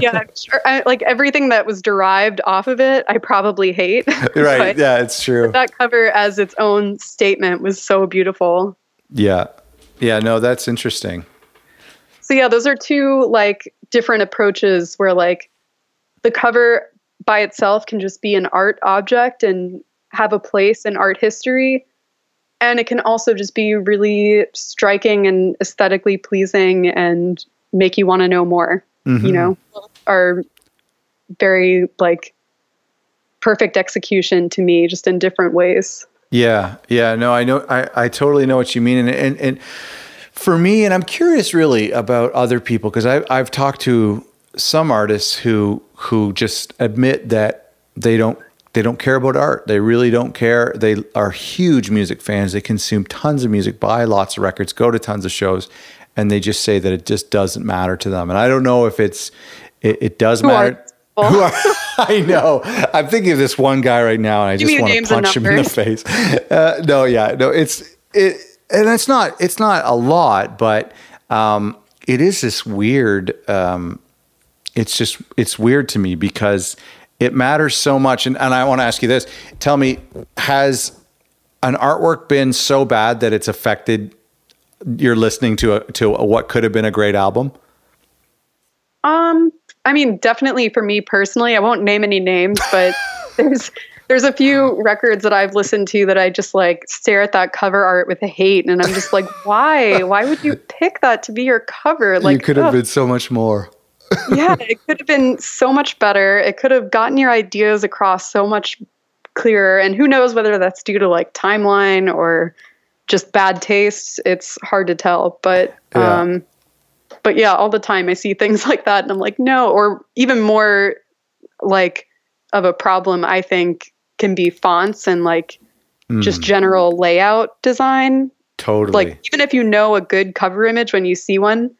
yeah, I'm sure. I, like everything that was derived off of it, I probably hate. right. Yeah, it's true. that cover as its own statement was so beautiful. Yeah. Yeah, no, that's interesting. So yeah, those are two like different approaches where like the cover by itself can just be an art object and have a place in art history. And it can also just be really striking and aesthetically pleasing and make you want to know more. Mm-hmm. You know, are very like perfect execution to me, just in different ways. Yeah, yeah, no, I know, I, I totally know what you mean, and and, and for me, and I'm curious really about other people because I I've talked to some artists who who just admit that they don't they don't care about art. They really don't care. They are huge music fans. They consume tons of music, buy lots of records, go to tons of shows, and they just say that it just doesn't matter to them. And I don't know if it's it, it does Who matter. are- Who are, I know. I'm thinking of this one guy right now, and I just want to punch him in the face. Uh, no, yeah, no. It's it, and it's not. It's not a lot, but um, it is this weird. Um, it's just it's weird to me because it matters so much. And, and I want to ask you this: Tell me, has an artwork been so bad that it's affected your listening to a, to a, what could have been a great album? Um, I mean, definitely for me personally, I won't name any names, but there's there's a few records that I've listened to that I just like stare at that cover art with hate, and I'm just like, why? Why would you pick that to be your cover? Like, you could have been so much more. yeah, it could have been so much better. It could have gotten your ideas across so much clearer. And who knows whether that's due to like timeline or just bad taste. It's hard to tell. But Yeah. um but yeah, all the time I see things like that and I'm like, no, or even more like of a problem I think can be fonts and like just general layout design Totally. like even if you know a good cover image when you see one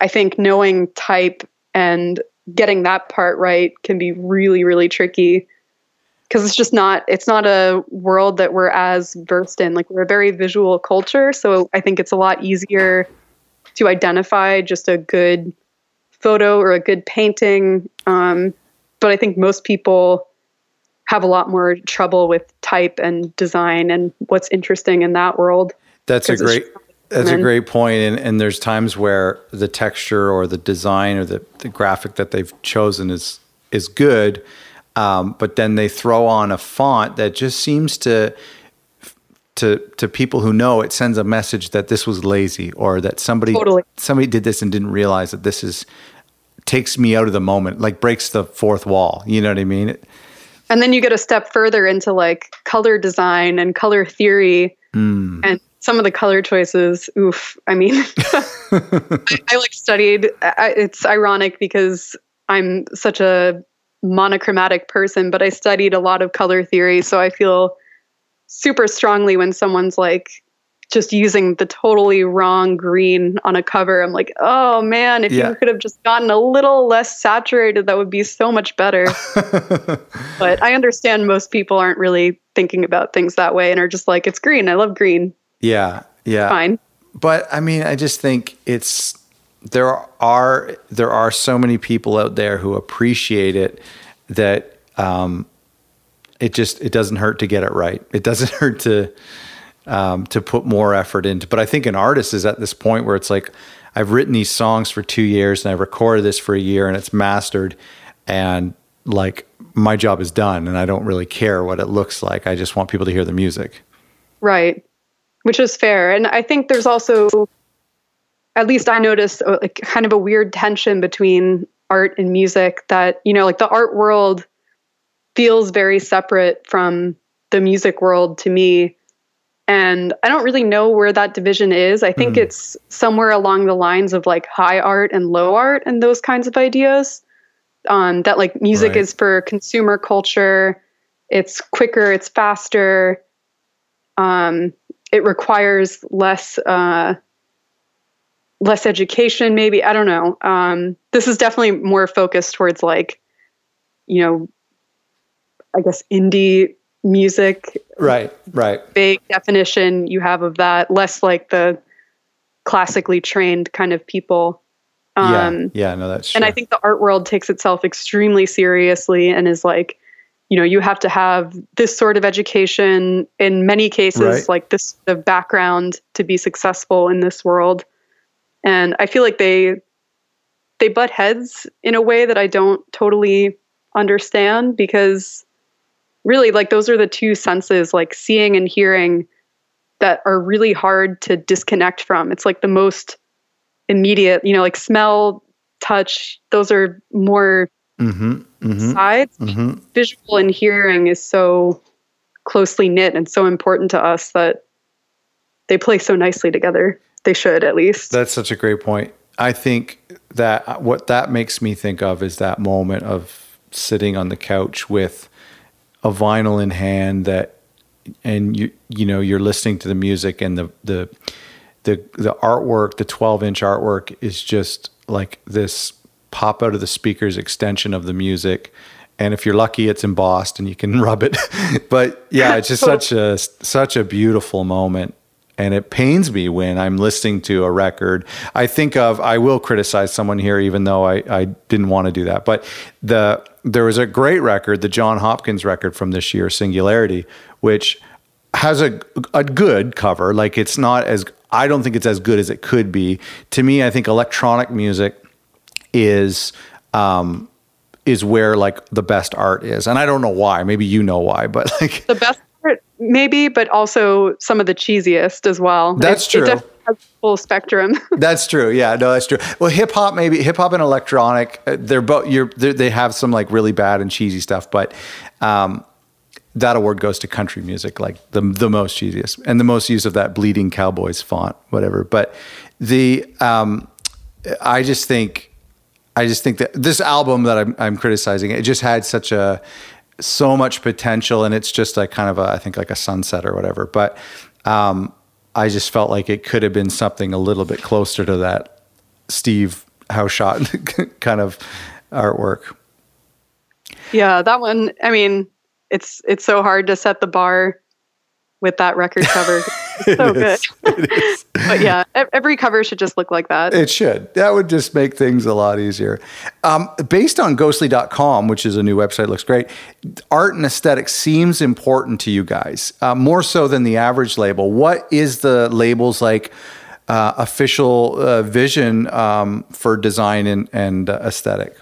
i think knowing type and getting that part right can be really really tricky because it's just not it's not a world that we're as versed in like we're a very visual culture so i think it's a lot easier to identify just a good photo or a good painting um, but i think most people have a lot more trouble with type and design and what's interesting in that world That's a great that's a great point. And and there's times where the texture or the design or the, the graphic that they've chosen is is good. Um, but then they throw on a font that just seems to to to people who know it sends a message that this was lazy or that somebody Totally. somebody did this and didn't realize that this is takes me out of the moment, like breaks the fourth wall. You know what I mean? It- And then you get a step further into like color design and color theory and some of the color choices. Oof. I mean, I, I like studied. I, it's ironic because I'm such a monochromatic person, but I studied a lot of color theory. So I feel super strongly when someone's like just using the totally wrong green on a cover. I'm like, oh man, if Yeah. you could have just gotten a little less saturated, that would be so much better. but I understand most people aren't really thinking about things that way and are just like, it's green. I love green. yeah, yeah. Fine. but I mean, I just think it's there are there are so many people out there who appreciate it that um, it just it doesn't hurt to get it right. It doesn't hurt to um, to put more effort into. But I think an artist is at this point where it's like I've written these songs for two years and I've recorded this for a year and it's mastered and like my job is done and I don't really care what it looks like. I just want people to hear the music. Right. Which is fair. And I think there's also, at least I noticed, uh, like kind of a weird tension between art and music that, you know, like the art world feels very separate from the music world to me. And I don't really know where that division is. I think it's somewhere along the lines of like high art and low art and those kinds of ideas. Um, that like music Right. is for consumer culture, it's quicker, it's faster, um, it requires less uh, less education maybe i don't know um, this is definitely more focused towards like you know i guess indie music Right, right. big definition you have of that less like the classically trained kind of people um, yeah, yeah, no, that's true. and I think the art world takes itself extremely seriously and is like, you know, you have to have this sort of education in many cases, Right. like this sort of background to be successful in this world. And I feel like they they butt heads in a way that I don't totally understand because really like those are the two senses like seeing and hearing that are really hard to disconnect from. It's like the most immediate, you know, like smell, touch, those are more hmm mm-hmm. sides, mm-hmm. visual and hearing is so closely knit and so important to us that they play so nicely together. They should at least. That's such a great point. I think that what that makes me think of is that moment of sitting on the couch with a vinyl in hand that and you you know you're listening to the music and the the the the artwork the 12 inch artwork is just like this pop out of the speakers extension of the music and if you're lucky it's embossed and you can rub it but yeah it's just such a such a beautiful moment and it pains me when I'm listening to a record. I think of I will criticize someone here, even though I, I didn't want to do that. But the there was a great record, the Jon Hopkins record from this year, Singularity, which has a a good cover. Like it's not as I don't think it's as good as it could be. To me, I think electronic music is um, is where like the best art is, and I don't know why. Maybe you know why, but like the best maybe, but also some of the cheesiest as well. That's it, true. It full spectrum. that's true. Yeah, no, that's true. Well, hip hop, maybe hip hop and electronic, uh, they're both. You're they're, they have some like really bad and cheesy stuff, but um, that award goes to country music, like the the most cheesiest and the most use of that bleeding cowboys font, whatever. But the um, I just think. I just think that this album that I'm, I'm criticizing, it just had such a so much potential and it's just like kind of a, I think like a sunset or whatever. But um, I just felt like it could have been something a little bit closer to that Steve Hauschildt kind of artwork. Yeah, that one. I mean, it's it's so hard to set the bar with that record cover. So good. but yeah, every cover should just look like that. It should. That would just make things a lot easier. Um, based on ghostly.com, which is a new website, looks great. Art and aesthetic seems important to you guys, uh, more so than the average label. What is the label's like uh, official uh, vision um, for design and, and aesthetic?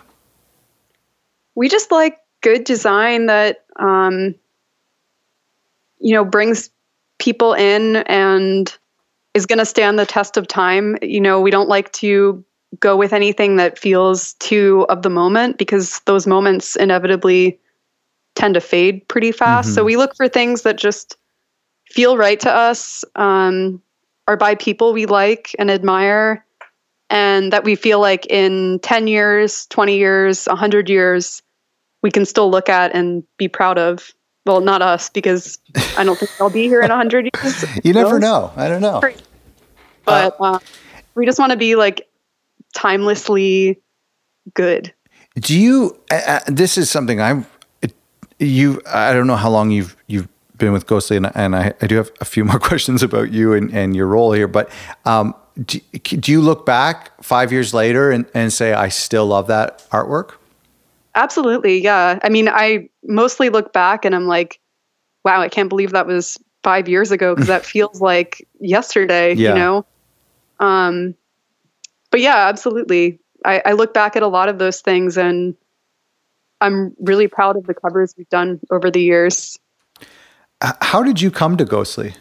We just like good design that um, you know brings people in and is going to stand the test of time. You know, we don't like to go with anything that feels too of the moment because those moments inevitably tend to fade pretty fast. Mm-hmm. So we look for things that just feel right to us, um, are by people we like and admire, and that we feel like in 10 years, 20 years, 100 years, we can still look at and be proud of. Well, not us, because I don't think I'll be here in 100 years. you never know. I don't know. But uh, uh, we just want to be like timelessly good. Do you, uh, this is something I'm, you, I don't know how long you've, you've been with Ghostly, and, and I, I, do have a few more questions about you and, and your role here. But um, do, do, you look back five years later and, and say, I still love that artwork? Absolutely. Yeah. I mean, I mostly look back and I'm like, wow, I can't believe that was five years ago because that feels like yesterday, yeah. you know? Um, but yeah, absolutely. I, I look back at a lot of those things and I'm really proud of the covers we've done over the years. How did you come to Ghostly?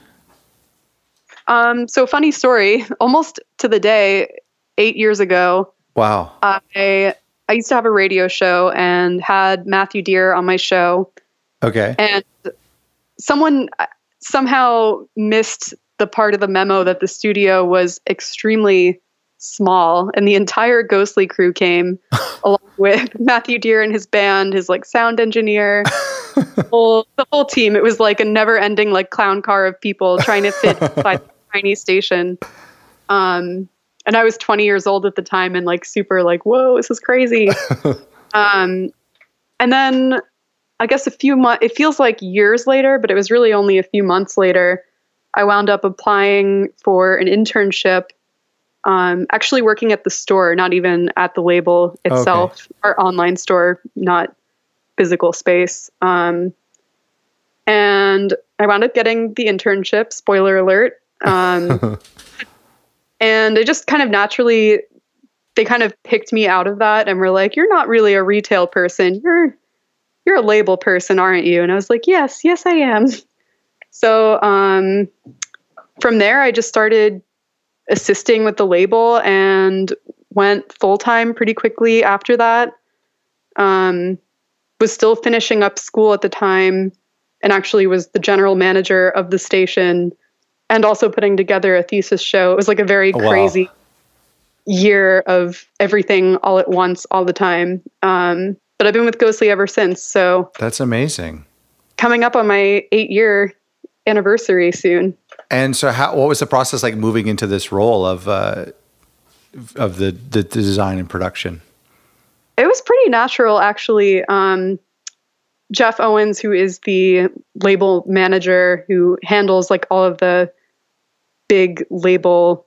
Um, so funny story, almost to the day, eight years ago. Wow. I I used to have a radio show and had Matthew Dear on my show. Okay. And someone uh, somehow missed the part of the memo that the studio was extremely small and the entire ghostly crew came along with matthew dear and his band his like sound engineer the, whole, the whole team it was like a never ending like clown car of people trying to fit inside the tiny station um and I was 20 years old at the time and like super like, whoa, this is crazy. um, and then I guess a few months, it feels like years later, but it was really only a few months later. I wound up applying for an internship, um, actually working at the store, not even at the label itself, okay. our online store, not physical space. Um, and I wound up getting the internship, spoiler alert. And it just kind of naturally, they kind of picked me out of that and were like, "You're not really a retail person. You're you're a label person, aren't you?" And I was like, "Yes, yes, I am." So um, from there, I just started assisting with the label and went full time pretty quickly after that. Um, was still finishing up school at the time and actually was the general manager of the station and also putting together a thesis show. It was like a very oh, crazy wow. year of everything all at once, all the time. Um, but I've been with Ghostly ever since. So that's amazing. Coming up on my eight year anniversary soon. And so, how what was the process like moving into this role of uh, of the, the design and production? It was pretty natural, actually. Um, Jeff Owens, who is the label manager who handles like all of the big label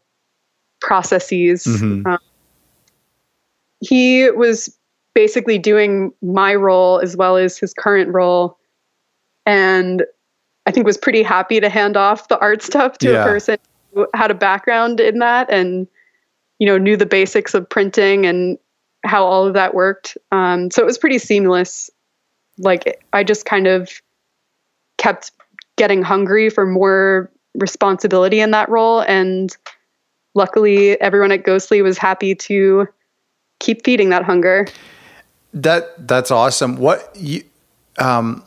processes, mm-hmm. um, he was basically doing my role as well as his current role. And I think was pretty happy to hand off the art stuff to yeah. a person who had a background in that and you know knew the basics of printing and how all of that worked. Um, so it was pretty seamless. Like I just kind of kept getting hungry for more responsibility in that role, and luckily everyone at Ghostly was happy to keep feeding that hunger. That that's awesome. What you um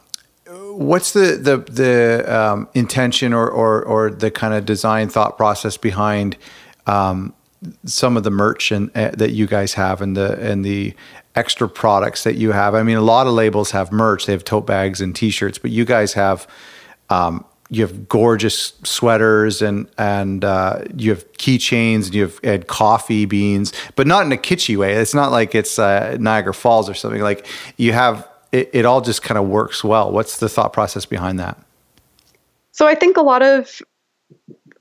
what's the the the um, intention or, or or the kind of design thought process behind um, some of the merch and, uh, that you guys have and the and the extra products that you have? I mean, a lot of labels have merch; they have tote bags and T-shirts, but you guys have um, you have gorgeous sweaters and and uh, you have keychains and you have had coffee beans, but not in a kitschy way. It's not like it's uh, Niagara Falls or something. Like you have it, it all just kind of works well. What's the thought process behind that? So I think a lot of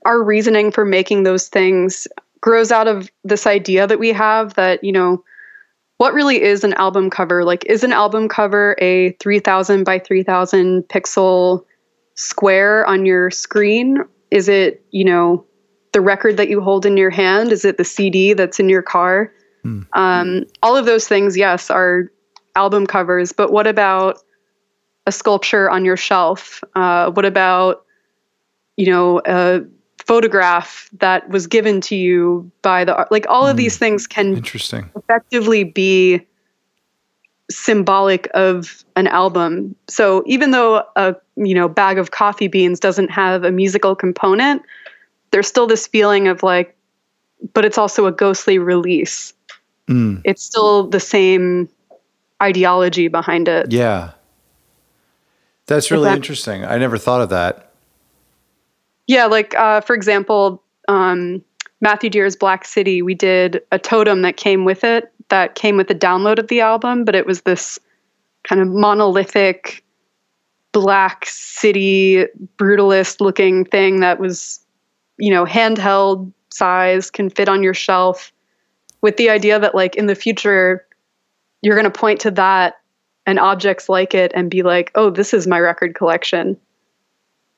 our reasoning for making those things grows out of this idea that we have that, you know, what really is an album cover? Like, is an album cover a 3000 by 3000 pixel square on your screen? Is it, you know, the record that you hold in your hand? Is it the CD that's in your car? Hmm. Um, all of those things, yes, are album covers, but what about a sculpture on your shelf? Uh, what about, you know, a photograph that was given to you by the like all of mm, these things can interesting effectively be symbolic of an album. So even though a you know bag of coffee beans doesn't have a musical component, there's still this feeling of like, but it's also a ghostly release. Mm. It's still the same ideology behind it. Yeah. That's really that, interesting. I never thought of that. Yeah, like uh, for example, um, Matthew Dear's Black City, we did a totem that came with it, that came with the download of the album, but it was this kind of monolithic black city brutalist looking thing that was, you know, handheld size, can fit on your shelf, with the idea that like in the future you're going to point to that and objects like it and be like, "Oh, this is my record collection."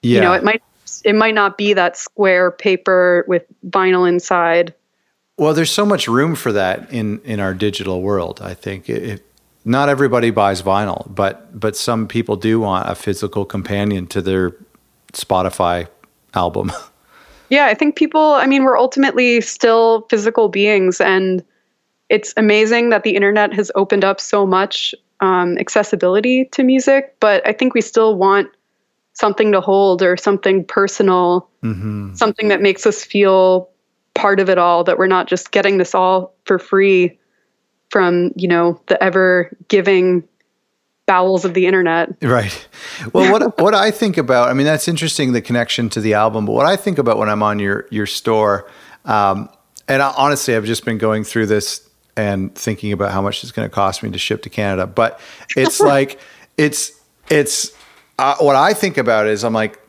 Yeah. You know, it might it might not be that square paper with vinyl inside. Well, there's so much room for that in in our digital world. I think it, it, not everybody buys vinyl, but but some people do want a physical companion to their Spotify album. Yeah, I think people. I mean, we're ultimately still physical beings, and it's amazing that the internet has opened up so much um, accessibility to music, but I think we still want something to hold or something personal, mm-hmm. something that makes us feel part of it all, that we're not just getting this all for free from, you know, the ever giving bowels of the internet. Right. Well, what what I think about, I mean, that's interesting the connection to the album. But what I think about when I'm on your your store, um, and I, honestly, I've just been going through this and thinking about how much it's going to cost me to ship to Canada. But it's like it's it's uh, what I think about is I'm like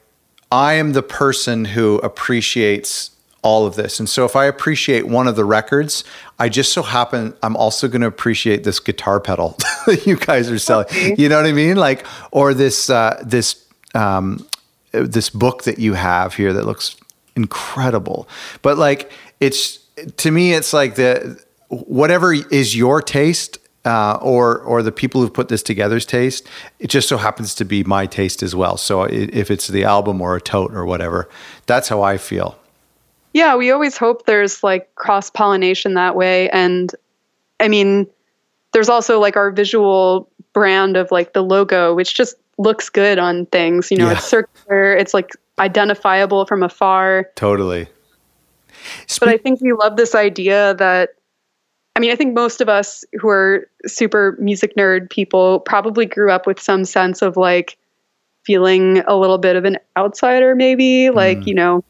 I am the person who appreciates all of this. And so if I appreciate one of the records, I just so happen I'm also going to appreciate this guitar pedal that you guys are selling. Okay. You know what I mean? Like or this uh, this um, this book that you have here that looks incredible. But like it's to me it's like the whatever is your taste uh, or or the people who've put this together's taste, it just so happens to be my taste as well. So if it's the album or a tote or whatever, that's how I feel. Yeah, we always hope there's like cross pollination that way, and I mean, there's also like our visual brand of like the logo, which just looks good on things. You know, yeah. it's circular, it's like identifiable from afar. Totally. Spe- but I think we love this idea that I mean, I think most of us who are super music nerd people probably grew up with some sense of like feeling a little bit of an outsider, maybe. Like, mm. you know,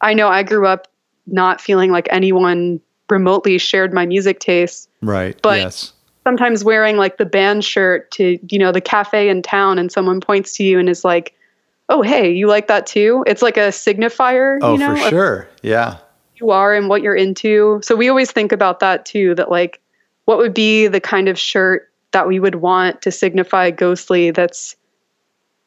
I know I grew up not feeling like anyone remotely shared my music tastes. Right. But yes. sometimes wearing like the band shirt to, you know, the cafe in town and someone points to you and is like, oh, hey, you like that too? It's like a signifier. Oh, you know, for sure. Yeah you are and what you're into. So we always think about that too that like what would be the kind of shirt that we would want to signify ghostly that's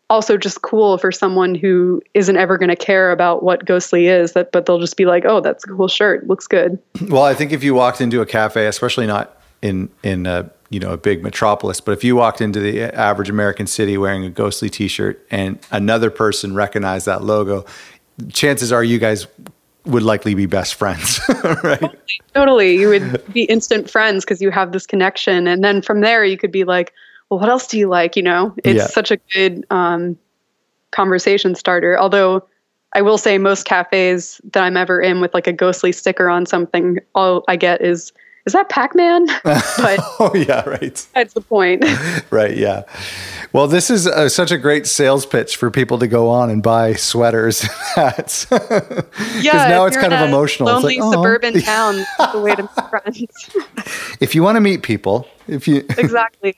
also just cool for someone who isn't ever going to care about what ghostly is that but they'll just be like oh that's a cool shirt looks good well i think if you walked into a cafe especially not in in a you know a big metropolis but if you walked into the average american city wearing a ghostly t-shirt and another person recognized that logo chances are you guys would likely be best friends, right? Totally, totally. You would be instant friends because you have this connection. And then from there, you could be like, well, what else do you like? You know, it's yeah. such a good um, conversation starter. Although I will say, most cafes that I'm ever in with like a ghostly sticker on something, all I get is, is that Pac Man? But oh, yeah, right. That's the point. right. Yeah. Well, this is a, such a great sales pitch for people to go on and buy sweaters and hats. yeah, because now it's kind of emotional. Lonely like, suburban oh. town, the way to make friends. if you want to meet people, if you exactly.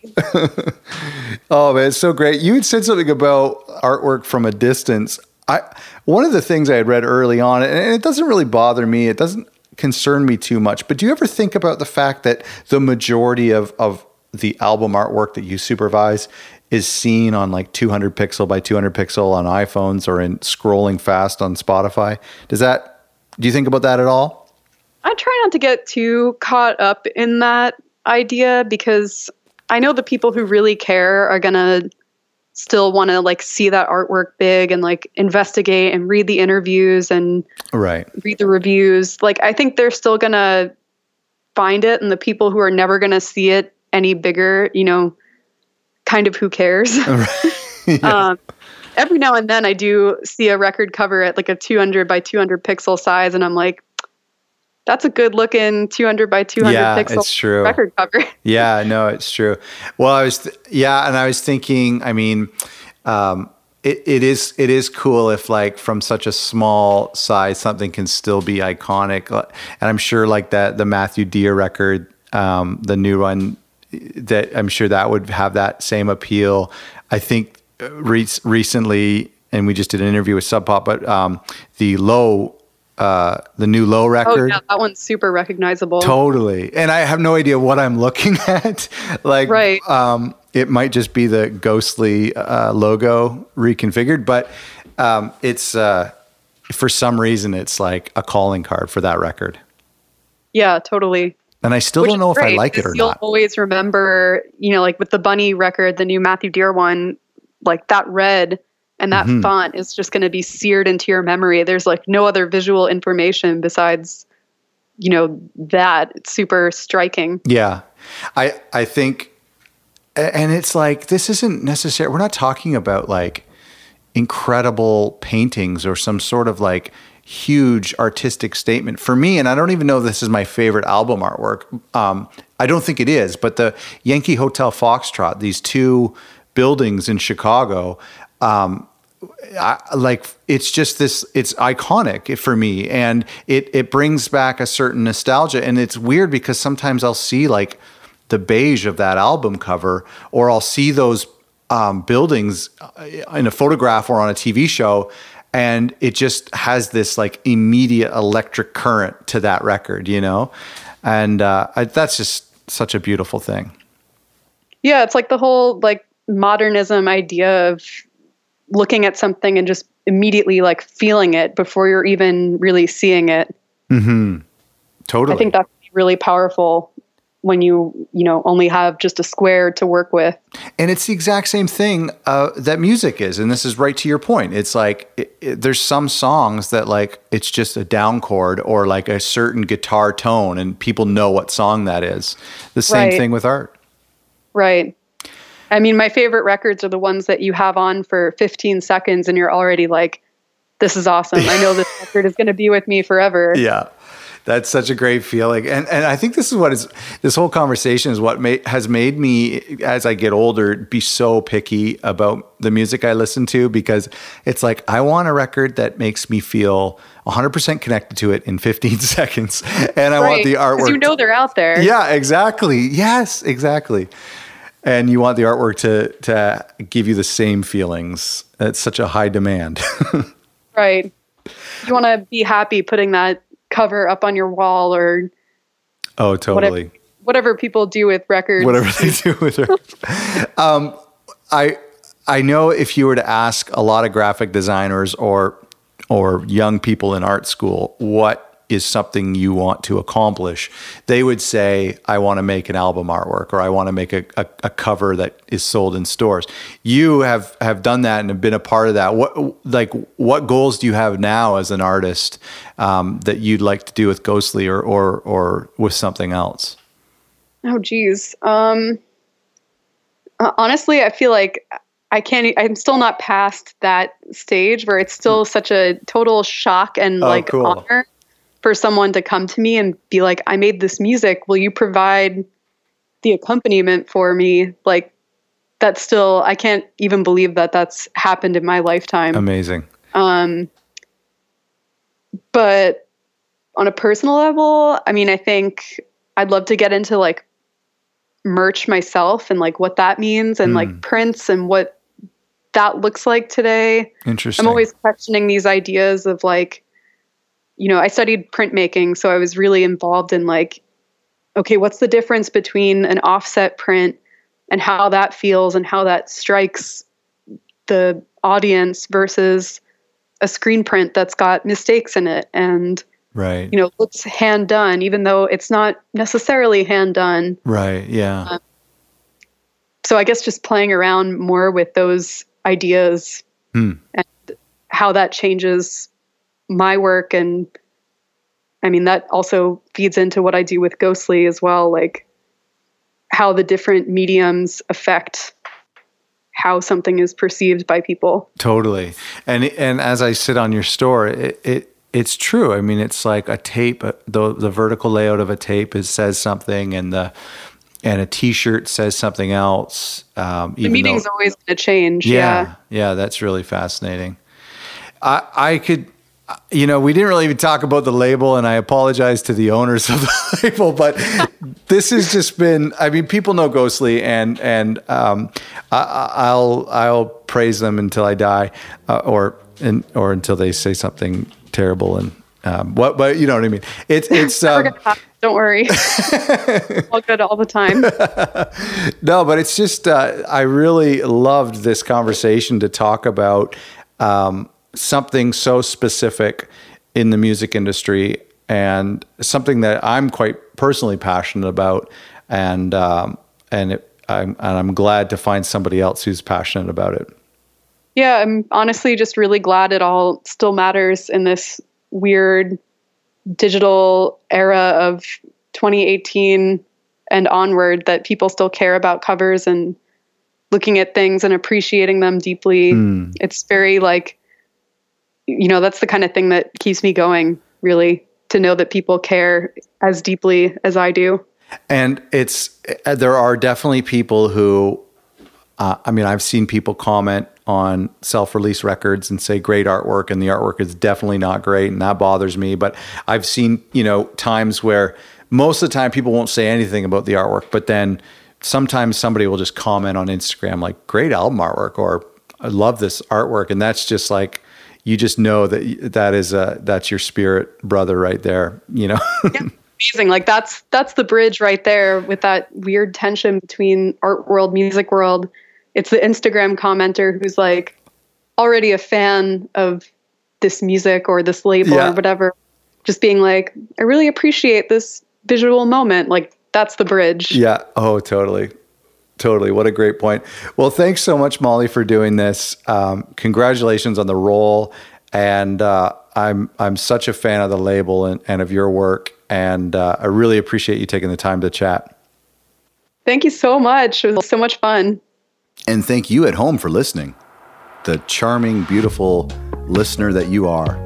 oh man, it's so great. You had said something about artwork from a distance. I one of the things I had read early on, and it doesn't really bother me. It doesn't concern me too much. But do you ever think about the fact that the majority of of the album artwork that you supervise is seen on like 200 pixel by 200 pixel on iPhones or in scrolling fast on Spotify. Does that, do you think about that at all? I try not to get too caught up in that idea because I know the people who really care are going to still want to like see that artwork big and like investigate and read the interviews and right. read the reviews. Like i think they're still to find it and the people who are never to see it any bigger you know kind of who cares. um, every now and then I do see a record cover at like a 200 by 200 pixel size, and I'm like, that's a good looking 200 by 200 yeah, pixel it's true. record cover. yeah, no, it's true. Well, I was, th- yeah, and I was thinking, I mean, um, it, it is it is cool if like from such a small size something can still be iconic, and I'm sure like that the Matthew Dear record, um, the new one that I'm sure that would have that same appeal. I think uh, re- recently, and we just did an interview with Sub Pop, but um, the low, uh, the new low record. Oh yeah, that one's super recognizable. Totally, and I have no idea what I'm looking at. like, right. Um, it might just be the ghostly uh, logo reconfigured, but um, it's uh, for some reason it's like a calling card for that record. Yeah, totally. And I still Which don't know if I like it or you'll not. You'll always remember, you know, like with the Bunny record, the new Matthew Dear one, like that red and that mm-hmm. font is just going to be seared into your memory. There's like no other visual information besides, you know, that. It's super striking. Yeah. I I think and it's like this isn't necessary. We're not talking about like incredible paintings or some sort of like huge artistic statement for me. And I don't even know if this is my favorite album artwork. Um, I don't think it is, but the Yankee Hotel Foxtrot, these two buildings in Chicago, um, I, like it's just this it's iconic for me and it it brings back a certain nostalgia and it's weird because sometimes I'll see like the beige of that album cover or I'll see those um, buildings uh, in a photograph or on a TV show and it just has this like immediate electric current to that record, you know, and uh, I, that's just such a beautiful thing. Yeah, it's like the whole like modernism idea of looking at something and just immediately like feeling it before you're even really seeing it. Mm-hmm. Totally. I think that's really powerful when you you know only have just a square to work with and it's the exact same thing uh, that music is and this is right to your point it's like it, it, there's some songs that like it's just a down chord or like a certain guitar tone and people know what song that is the same right. thing with art right I mean, my favorite records are the ones that you have on for 15 seconds and you're already like, this is awesome. I know this record is going to be with me forever. Yeah. That's such a great feeling, and and I think this is what is this whole conversation is what may, has made me as I get older be so picky about the music I listen to because it's like I want a record that makes me feel 100% connected to it in 15 seconds, and I right. want the artwork. You know they're out there. Yeah, exactly. Yes, exactly. And you want the artwork to to give you the same feelings. It's such a high demand. right. You want to be happy putting that cover up on your wall or oh totally whatever, whatever people do with records whatever they do with it um, i i know if you were to ask a lot of graphic designers or or young people in art school what is something you want to accomplish, they would say, I want to make an album artwork or I want to make a, a, a, cover that is sold in stores. You have, have done that and have been a part of that. What, like, what goals do you have now as an artist um, that you'd like to do with Ghostly or, or, or with something else? Oh, geez. Um, honestly, I feel like I can't. I'm still not past that stage where it's still such a total shock and oh, like cool. honor for someone to come to me and be like, I made this music. Will you provide the accompaniment for me? Like, that's still, I can't even believe that that's happened in my lifetime. Amazing. Um, but on a personal level, I mean, I think I'd love to get into like merch myself and like what that means and mm. like prints and what that looks like today. Interesting. I'm always questioning these ideas of like, you know, I studied printmaking, so I was really involved in like, okay, what's the difference between an offset print and how that feels and how that strikes the audience versus a screen print that's got mistakes in it and right. you know looks hand done even though it's not necessarily hand done. Right yeah. Um, so i guess just playing around more with those ideas hmm. and how that changes my work and I mean that also feeds into what I do with Ghostly as well, like how the different mediums affect how something is perceived by people. Totally. And and as I sit on your store, it, it it's true. I mean, it's like a tape. Uh, the the vertical layout of a tape is says something, and the and a T-shirt says something else. Um, the meeting's though, always going to change. Yeah, yeah, yeah, that's really fascinating. I I could you know, we didn't really even talk about the label, and I apologize to the owners of the label, but this has just been. I mean, people know Ghostly, and and um, I, will I'll praise them until I die, uh, or and or until they say something terrible and um, what, but you know what I mean. It's it's. Um, Don't worry, all good all the time. no, but it's just uh, I really loved this conversation to talk about. Um, something so specific in the music industry and something that I'm quite personally passionate about, and um, and it, I'm and I'm glad to find somebody else who's passionate about it. Yeah, I'm honestly just really glad it all still matters in this weird digital era of 2018 and onward that people still care about covers and looking at things and appreciating them deeply. Mm. It's very like you know, that's the kind of thing that keeps me going, really, to know that people care as deeply as I do. And it's, uh, there are definitely people who, uh, I mean, I've seen people comment on self release records and say great artwork, and the artwork is definitely not great, and that bothers me. But I've seen, you know, times where most of the time people won't say anything about the artwork, but then sometimes somebody will just comment on Instagram, like, great album artwork, or I love this artwork. And that's just like, you just know that that is a that's your spirit brother right there you know? Yeah, amazing. Like that's that's the bridge right there with that weird tension between art world music world. It's the instagram commenter who's like already a fan of this music or this label yeah. or whatever just being like i really appreciate this visual moment. Like that's the bridge. Yeah. Oh totally Totally. What a great point. Well, thanks so much, Molly, for doing this. Um, congratulations on the role. And uh, I'm I'm such a fan of the label and, and of your work. And uh, I really appreciate you taking the time to chat. Thank you so much. It was so much fun. And thank you at home for listening, the charming, beautiful listener that you are.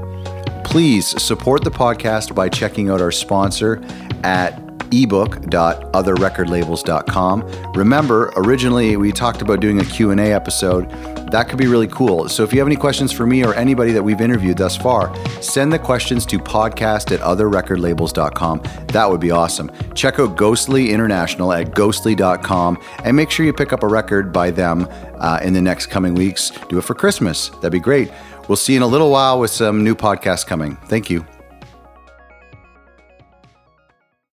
Please support the podcast by checking out our sponsor at ebook.otherrecordlabels.com. Remember, originally we talked about doing a Q&A episode. That could be really cool. So if you have any questions for me or anybody that we've interviewed thus far, send the questions to podcast at otherrecordlabels.com. That would be awesome. Check out Ghostly International at ghostly.com and make sure you pick up a record by them uh, in the next coming weeks. Do it for Christmas. That'd be great. We'll see you in a little while with some new podcasts coming. Thank you.